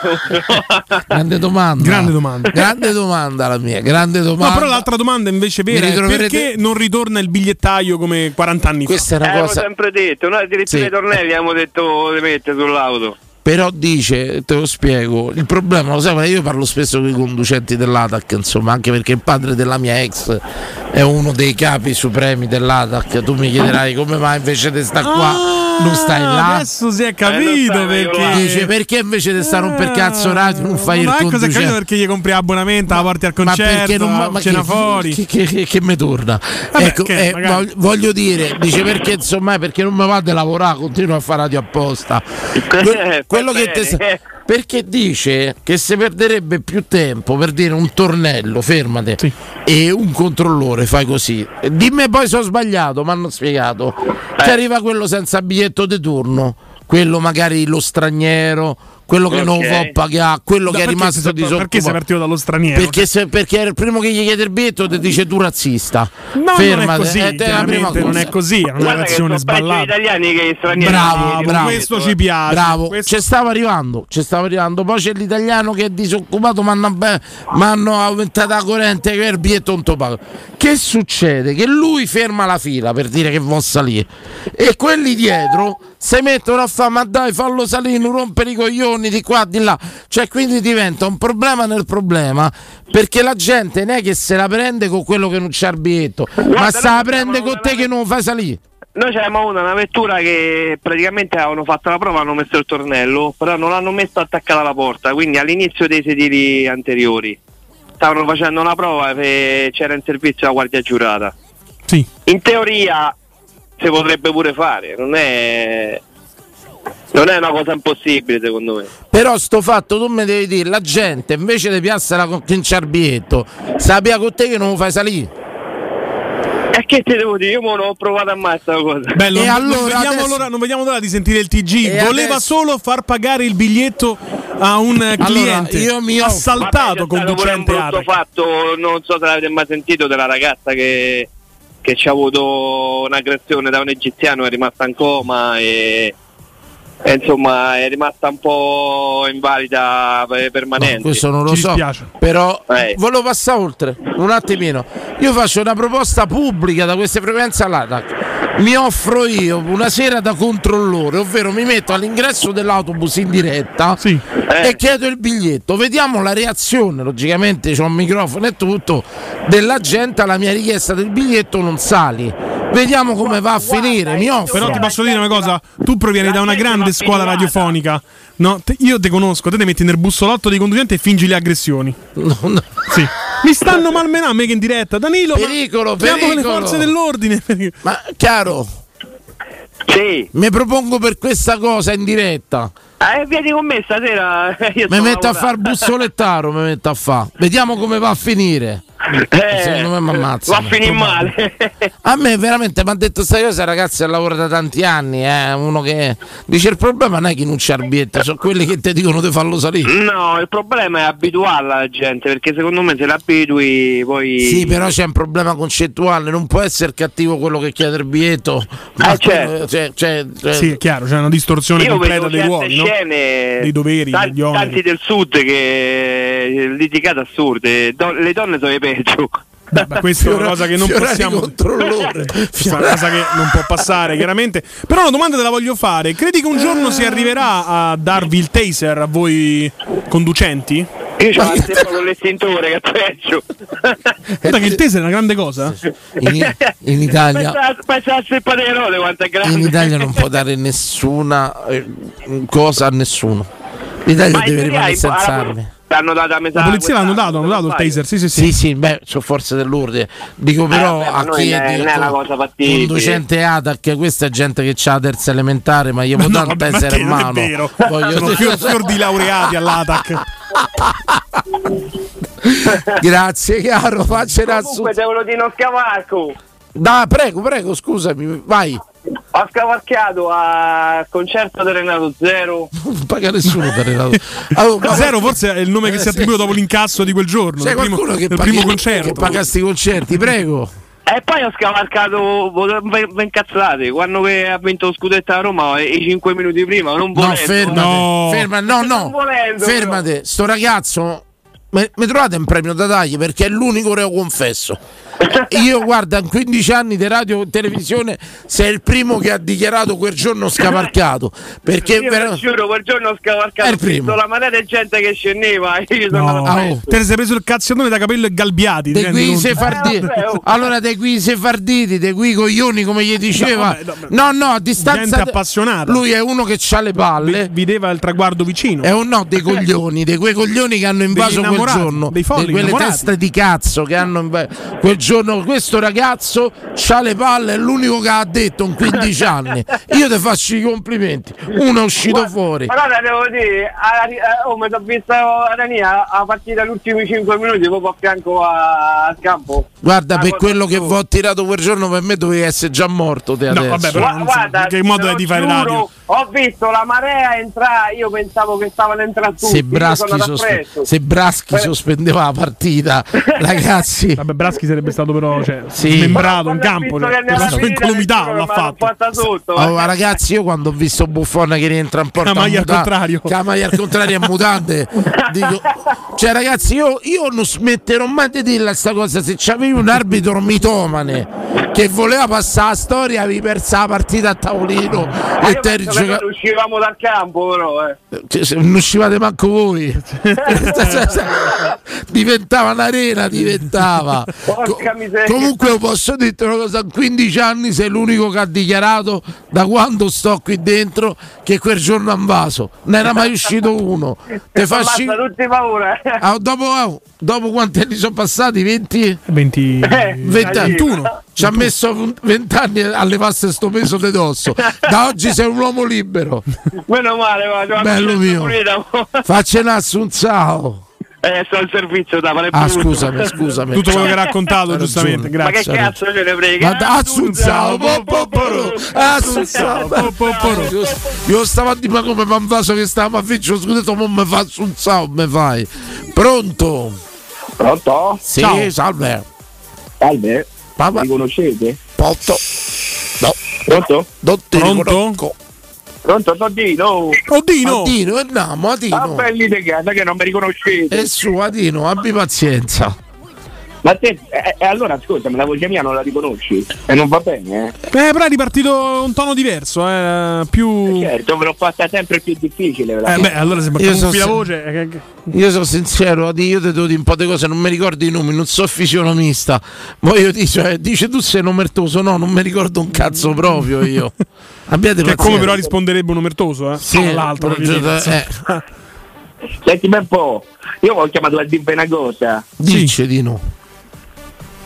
Grande domanda. Grande domanda. Grande domanda la mia, grande domanda. No, però l'altra domanda invece vera Mi è ritroverete- perché non ritorna il bigliettaio come 40 anni Questa è fa? una Abbiamo cosa. sempre detto, noi addirittura Sì. i tornelli abbiamo detto di mettere sull'auto. Però dice, te lo spiego, il problema lo sai, ma io parlo spesso con i conducenti dell'ATAC, insomma, anche perché il padre della mia ex è uno dei capi supremi dell'ATAC. Tu mi chiederai come mai invece di sta qua non stai là. Adesso si è capito perché. Dice perché invece di stare un per cazzo radio non fai il Ma ecco si è capito conducente? perché gli compri l'abbonamento, la porti al Ma concerto, perché non ma, ma cena che, fuori. che, che, che- che mi torna? Vabbè, ecco, che eh, voglio, voglio dire, dice perché insomma perché non mi va di lavorare, continuo a fare radio apposta. Que- quello che te sa- perché dice che si perderebbe più tempo per dire un tornello, fermate, e un controllore, fai così. Dimmi poi se ho sbagliato, mi hanno spiegato. Che arriva quello senza biglietto di turno, quello magari lo straniero, quello che non Ok. può pagare, quello Da- che è rimasto sei- disoccupato. Perché sei partito dallo straniero? Perché, se- perché era il primo che gli chiede il biglietto ti dice tu razzista. No, non Fermate, è così, eh, te è la prima chiaramente non cosa. è così, è una relazione sono peggio gli sballata. italiani che gli stranieri. Bravo, bravo. questo ci piace. Bravo, Questo- ci stava arrivando, ci stava arrivando. Poi c'è l'italiano che è disoccupato, ma hanno, aumentato la corrente che il biglietto non te paga. Che succede? Che lui ferma la fila per dire che vuol salire e quelli dietro si mettono a fare ma dai fallo salire, non rompere i coglioni di qua di là. Cioè quindi diventa un problema nel problema perché la gente non è che se la prende con quello che non c'ha il biglietto, ma se la prende con te che non fai salire. Noi c'avevamo una, una vettura che praticamente avevano fatto la prova, hanno messo il tornello, però non l'hanno messo attaccata alla porta, quindi all'inizio dei sedili anteriori. Stavano facendo una prova e c'era in servizio la guardia giurata. Sì. In teoria si potrebbe pure fare, non è. Non è una cosa impossibile secondo me. Però sto fatto tu mi devi dire, la gente invece di piassela con il biglietto, sappia con te che non lo fai salire. E che te devo dire? Io non ho provato a mai sta cosa. Bello, E non, allora non vediamo adesso- l'ora, non vediamo l'ora di sentire il TG. E Voleva adesso- solo far pagare il biglietto a un cliente. io mi offro- assaltato Vabbè, conducente ATAC. fatto, non so se l'avete mai sentito, della ragazza che, che ci ha avuto un'aggressione da un egiziano, è rimasta in coma e, e insomma è rimasta un po' invalida per- permanente. Questo non lo Ci so, dispiace. però Eh. volevo passare oltre un attimino. Io faccio una proposta pubblica da queste frequenze all'ATAC. Mi offro io una sera da controllore, ovvero mi metto all'ingresso dell'autobus in diretta Sì. e chiedo il biglietto. Vediamo la reazione, logicamente c'è un microfono e tutto, della gente alla mia richiesta del biglietto non sali. Vediamo come va a finire. Mi offro. Però ti posso dire una cosa, tu provieni da una grande scuola radiofonica. No, te- io te conosco, te ti metti nel bussolotto dei conducenti e fingi le aggressioni. No, no. Sì. Mi stanno malmenando a me che in diretta. Danilo, ma Pericolo, chiamo le pericolo. forze dell'ordine. Ma chiaro, Sì, mi propongo per questa cosa in diretta. eh, vieni con me stasera. Mi metto a far bussolettaro, mi metto a fa. Vediamo come va a finire. Eh, Secondo me mi ammazza. Va a finire male. A me veramente mi ha detto questa cosa, ragazzi, ha lavorato da tanti anni, eh. uno che dice il problema non è chi non c'è il biglietto, sono quelli che ti dicono di farlo salire. No, il problema è abituarla la gente, perché secondo me se l'abitui poi... Sì, però c'è un problema concettuale, non può essere cattivo quello che chiede il biglietto. Ma Eh, certo. cioè, cioè, cioè- Sì, è chiaro, c'è una distorsione Io completa dei ruoli, no? scene, Dei doveri, tan- degli oneri. tanti del sud che litigate assurde, Do- le donne sono i peggio. Beh, ma questa è una cosa che non possiamo. controllore. Questa è una cosa che non può passare, chiaramente. Però una domanda te la voglio fare. Credi che un giorno si arriverà a darvi il taser a voi conducenti? Io c'ho la steppa con l'estintore che peggio. Guarda che il taser è una grande cosa. in, in Italia, Pensa, pensa alla steppa delle rode quanto è grande. in Italia non può dare nessuna eh, cosa a nessuno. L'Italia deve rimanere senza armi. L'hanno data a metà. La polizia l'hanno dato, hanno dato il non taser, sì, sì, sì. Sì, sì, beh, sono forze dell'ordine. Dico però vabbè, ma a chi non è- non è una cosa fattibile. conducente ATAC, questa è gente che ha la terza elementare, ma gli può dare un vabbè, ma taser in non è mano. vero. Voglio Sono fior, fior di laureati all'ATAC. Grazie, caro, faccela su. Comunque volevo dire uno scavalco. Dai, prego, prego, scusami, vai. Ho scavalcato al concerto di Renato Zero. Non paga nessuno per Renato. Allora, ma- Zero forse è il nome che Eh, si è attribuito dopo l'incasso di quel giorno. C'è primo, qualcuno che paghi- primo concerto. Che paga sti concerti, prego. E poi ho scavalcato ben, cazzate quando ha vinto lo scudetto a Roma e i 5 minuti prima, non No, volendo. fermate, No. ferma, no, no, volendo, fermate. Sto ragazzo, mi trovate un premio da dargli perché è l'unico reo confesso. Io guarda, in 15 anni di radio e televisione sei il primo che ha dichiarato quel giorno scavalcato. Perché Io vi giuro, quel giorno ho È scavalcato il primo. la marea di gente che scendeva e io sono No. andato Ah, oh. Te ne sei preso il cazziatone da capello e galbiati. rendi qui conto? sefarditi. Eh, vabbè, oh. Allora, dei qui sefarditi, dei qui coglioni, come gli diceva. vabbè, no, No, no, a distanza. Gente appassionata. Lui è uno che ha le palle. Vedeva il traguardo vicino. È un no dei coglioni, dei quei coglioni che hanno invaso quel giorno, dei folli di quelle innamorati. teste di cazzo che hanno invaso quel giorno. Questo ragazzo c'ha le palle, è l'unico che ha detto in 15 anni. Io ti faccio i complimenti. Uno è uscito Guarda, fuori. Allora devo dire, alla- eh, oh, mi sono visto a Dania a partita gli ultimi 5 minuti proprio a fianco a- al campo. Guarda, per quello che vi ho tirato quel giorno, per me dovevi essere già morto te No, adesso. vabbè, però- Gua- non so, guarda, in che modo è di fare giuro, radio? Ho visto la marea entrare, io pensavo che stavano entrando tutti. se Braschi, sospe- presto. se Braschi Eh. sospendeva la partita, ragazzi, Vabbè, Braschi sarebbe stato però cioè, Sì. smembrato in Quando ho campo. Cioè, la sua incolumità l'ha fatto. fatta sotto. Oh, ragazzi, io quando ho visto Buffon che rientra in porta Con la maglia a al contrario. con la maglia al contrario a mutande, dico, cioè ragazzi, io, io non smetterò mai di dirla sta cosa. Se c'avevi un arbitro mitomane che voleva passare la storia, avevi persa la partita a tavolino Ma e te noi uscivamo dal campo però eh. Cioè, non uscivate manco voi diventava un'arena diventava porca miseria. Comunque posso dirti una cosa, a 15 anni sei l'unico che ha dichiarato da quando sto qui dentro che quel giorno ha invaso. Non era mai uscito uno. Te fa Ammazza sci- tutti paura. Ah, dopo, ah, dopo quanti anni sono passati? 20? 20... Eh, 20 anni. 21. Ci ha messo 20 anni a levarsi sto peso di dosso. Da oggi sei un uomo libero. Meno male, la Bello mio. Faccia un assunzao. Eh, sto al servizio da fare Ah, scusami, scusami. Tutto quello che hai raccontato, giustamente. ragione. Ma Grazie. che cazzo ce ne frega? Ma da- Assunzao, po- po- po- Assunzao, po- po- po- Io- Io stavo a dire ma come mi ha invaso che stava a vincere scudetto, ma mi fa Assunzao, mi fai. Pronto? Pronto? Sì, Ciao. salve. Salve. Papà. Mi conoscete? Potto. No. Pronto? Non ti Pronto? riconosco. Pronto, Todino? Odino! Adino, andiamo, Ah, Adino. belli di casa che non mi riconoscete. E su, Adino, abbi pazienza. Ma te, eh, eh, allora ascolta, ma la voce mia non la riconosci? E non va bene, eh? Eh, però è ripartito un tono diverso, eh, più... Certo, ve l'ho fatta sempre più difficile. la Eh beh, allora se Io so la se- voce... eh, Io sono sincero, io ti devo dire un po' di cose, non mi ricordo i nomi, non so fisionomista. Voglio dire, cioè, dice tu sei nomertoso, no, non mi ricordo un cazzo proprio io. Abbiate Che come però risponderebbe un omertoso, eh? Sì, all'altro. eh, eh. Senti un po', io ho chiamato a dirvi una cosa. Dice di no.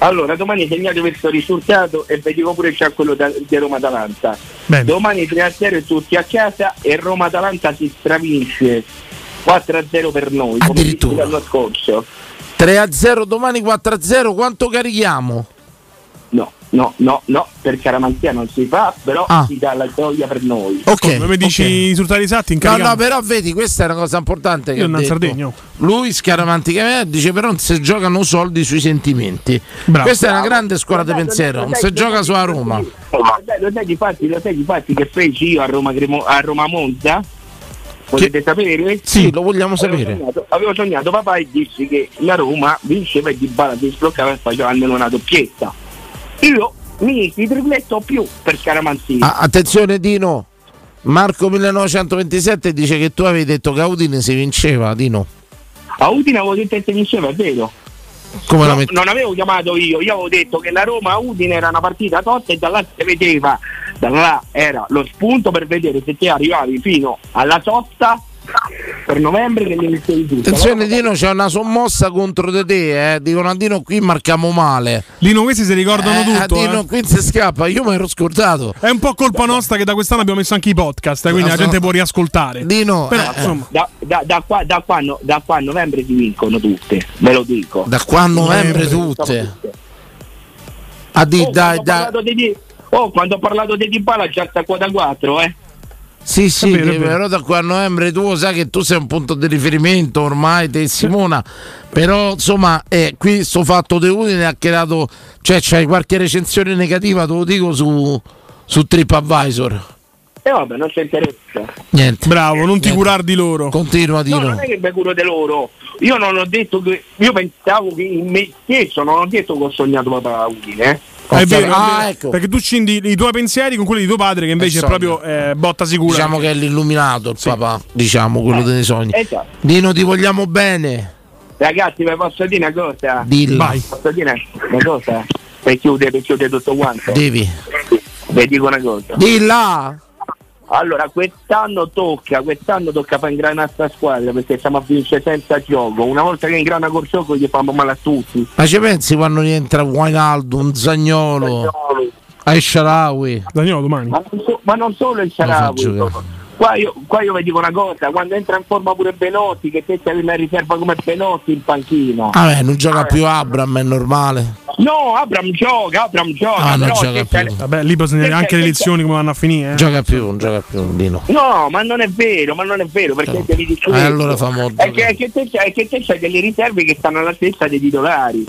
Allora, domani segnate questo risultato e vi dico pure c'è quello di Roma-Atalanta. Bene. Domani 3-0 tutti a casa e Roma-Atalanta si stravince 4-0 per noi, come l'anno scorso. 3 a 0, domani 4 a 0, quanto carichiamo? No, no, no, per Caramantia non si fa, però Ah. si dà la gioia per noi. Ok. Come dici ok. i risultati esatti in No, carica? no, però vedi, questa è una cosa importante che Io non. Sardegno. Lui scaramanticamente dice però non si giocano soldi sui sentimenti. Bravo. Questa è una grande scuola di pensiero, non si gioca sulla Roma. Lo sai, di fatti, lo sai di fatti che feci io a Roma, a Roma Monza? Volete sapere? Sì, lo vogliamo Avevo sapere. sognato, avevo sognato papà e dissi che la Roma vinceva e di bala si sbloccava e faceva almeno una doppietta. Io mi tripletto più per Scaramanzini. Ah, attenzione Dino, Marco 1927 dice che tu avevi detto che a Udine si vinceva, Dino. A Udine avevo detto che si vinceva, è vero. Come No, metti? non avevo chiamato io, io avevo detto che la Roma a Udine era una partita tosta e da là si vedeva, da là era lo spunto per vedere se ti arrivavi fino alla sosta per novembre che ne mettevi tutto. Attenzione Dino, c'è una sommossa contro di te, eh. dicono a Dino qui marchiamo male. Lino, questi si ricordano Eh, tutto. a Dino eh. qui si scappa, io mi ero scordato. È un po' colpa nostra che da quest'anno abbiamo messo anche i podcast, eh, quindi Lo la so. gente può riascoltare. Dino, Però, eh, insomma, Da, da- da qua, da qua no- da qua a novembre si vincono tutte, ve lo dico. da qua a novembre tutte. A di, Oh, dai, quando ho dai. parlato di Oh, quando ho parlato di Dybala già sta quota 4, eh. Sì, sì, vero, è che però da qua a novembre tu sai che tu sei un punto di riferimento ormai, te Simona. però insomma, eh, qui sto fatto di Udine ha creato, cioè c'hai qualche recensione negativa, te lo dico su, su TripAdvisor. E vabbè, non ci interessa. Niente. bravo, non ti Niente. curar di loro. Continua No, Dino. non è che mi curo di loro. Io non ho detto che. Io pensavo che in me stesso non ho detto che ho sognato papà Udine, eh. È vero, Ah, ecco. perché tu scindi i tuoi pensieri con quelli di tuo padre, che invece è proprio eh, botta sicura. Diciamo che è l'illuminato il papà, diciamo, quello dei sogni. Esatto. Dino ti vogliamo bene. Ragazzi, vi posso dire una cosa? Dilla. Vai. Posso dire una cosa? Per chiudere, per chiudere tutto quanto. Devi. Vi dico una cosa. Dilla. Allora, quest'anno tocca, quest'anno tocca fare ingranare sta squadra perché siamo a vincere senza gioco. Una volta che ingrana col gioco gli fanno male a tutti. Ma ci pensi quando rientra Wijnaldum, un Zagnolo, Aisharawi? Daniele domani. Ma non, so- ma non solo il Sharawi. Qua io, qua io vi dico una cosa, quando entra in forma pure Belotti, che te sei una riserva come Belotti in panchina. Vabbè, non gioca più Abram, è normale. No, Abram gioca, Abram gioca, Ah, non gioca te più. Vabbè, lì bisogna anche le lezioni come vanno a finire. eh. Gioca più, non gioca più, Dino. No, ma non è vero, ma non è vero, perché devi dire Eh, allora fa molto. è che, è che te, c'hai- è che te c'hai delle riserve che stanno alla stessa dei titolari.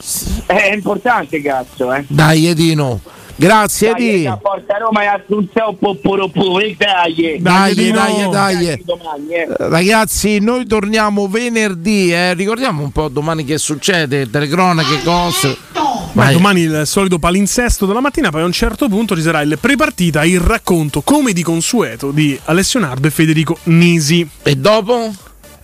È importante, cazzo, eh. Dai, Dino. Grazie, Di. Porta Roma e Assunzione, poporopo, e dai. Dai, dai, dai. Domani, eh. Ragazzi, noi torniamo venerdì, eh. ricordiamo un po' domani che succede, telecronache, cose. Beh, Vai. domani il solito palinsesto della mattina, poi a un certo punto ci sarà il prepartita, il racconto, come di consueto, di Alessio Nardo e Federico Nisi. E dopo?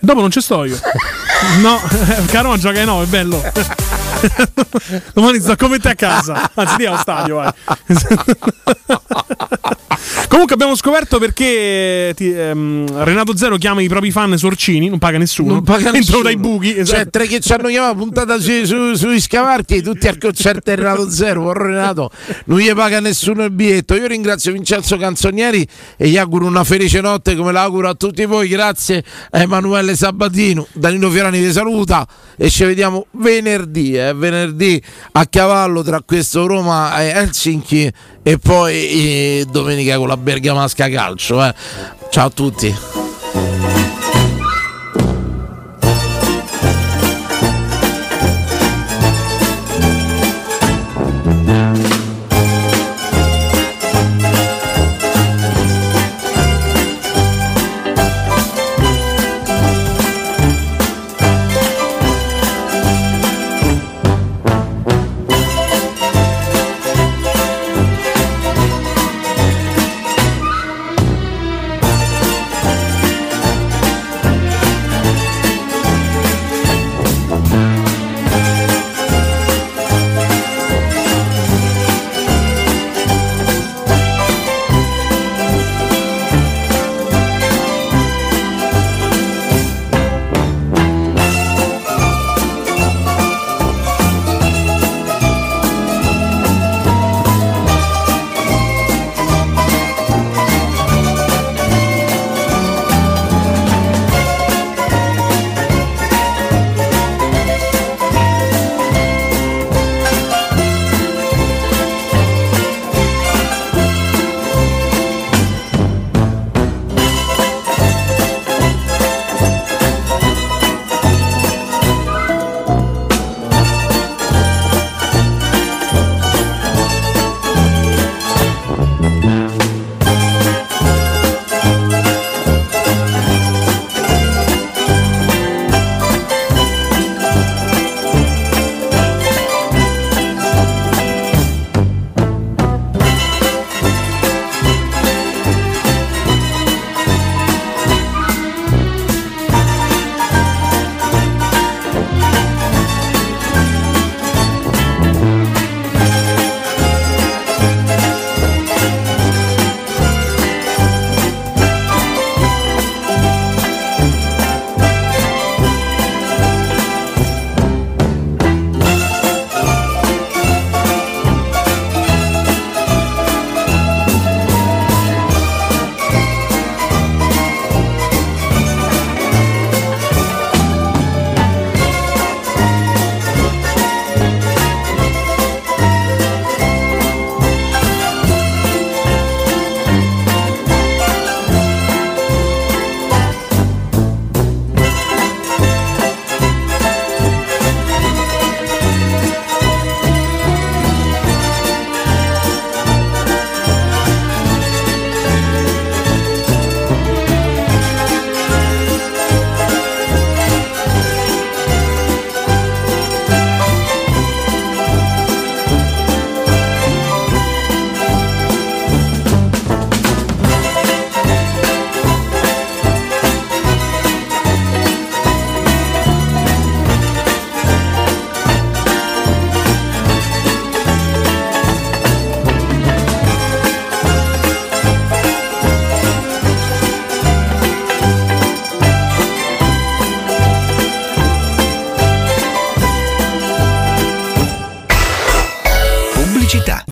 Dopo non ci sto io. no, Carona gioca ai 9, è bello. Domani sto come te a casa. Anzi, lì allo stadio, vai. Comunque abbiamo scoperto perché ti- ehm, Renato Zero chiama i propri fan sorcini, non paga nessuno. Non paga Entrano nessuno. dai buchi. Cioè, esatto. tre che ci hanno chiamato puntata su, su- sugli scavarchi, tutti al concerto di Renato Zero. Porro Renato, non gli paga nessuno il biglietto. Io ringrazio Vincenzo Canzonieri e gli auguro una felice notte come l'auguro a tutti voi. Grazie a Emanuele Sabatino. Danilo Fiorani vi saluta e ci vediamo venerdì, eh, venerdì a cavallo tra questo Roma e Helsinki e poi eh, domenica con la Bergamasca Calcio. eh. Ciao a tutti.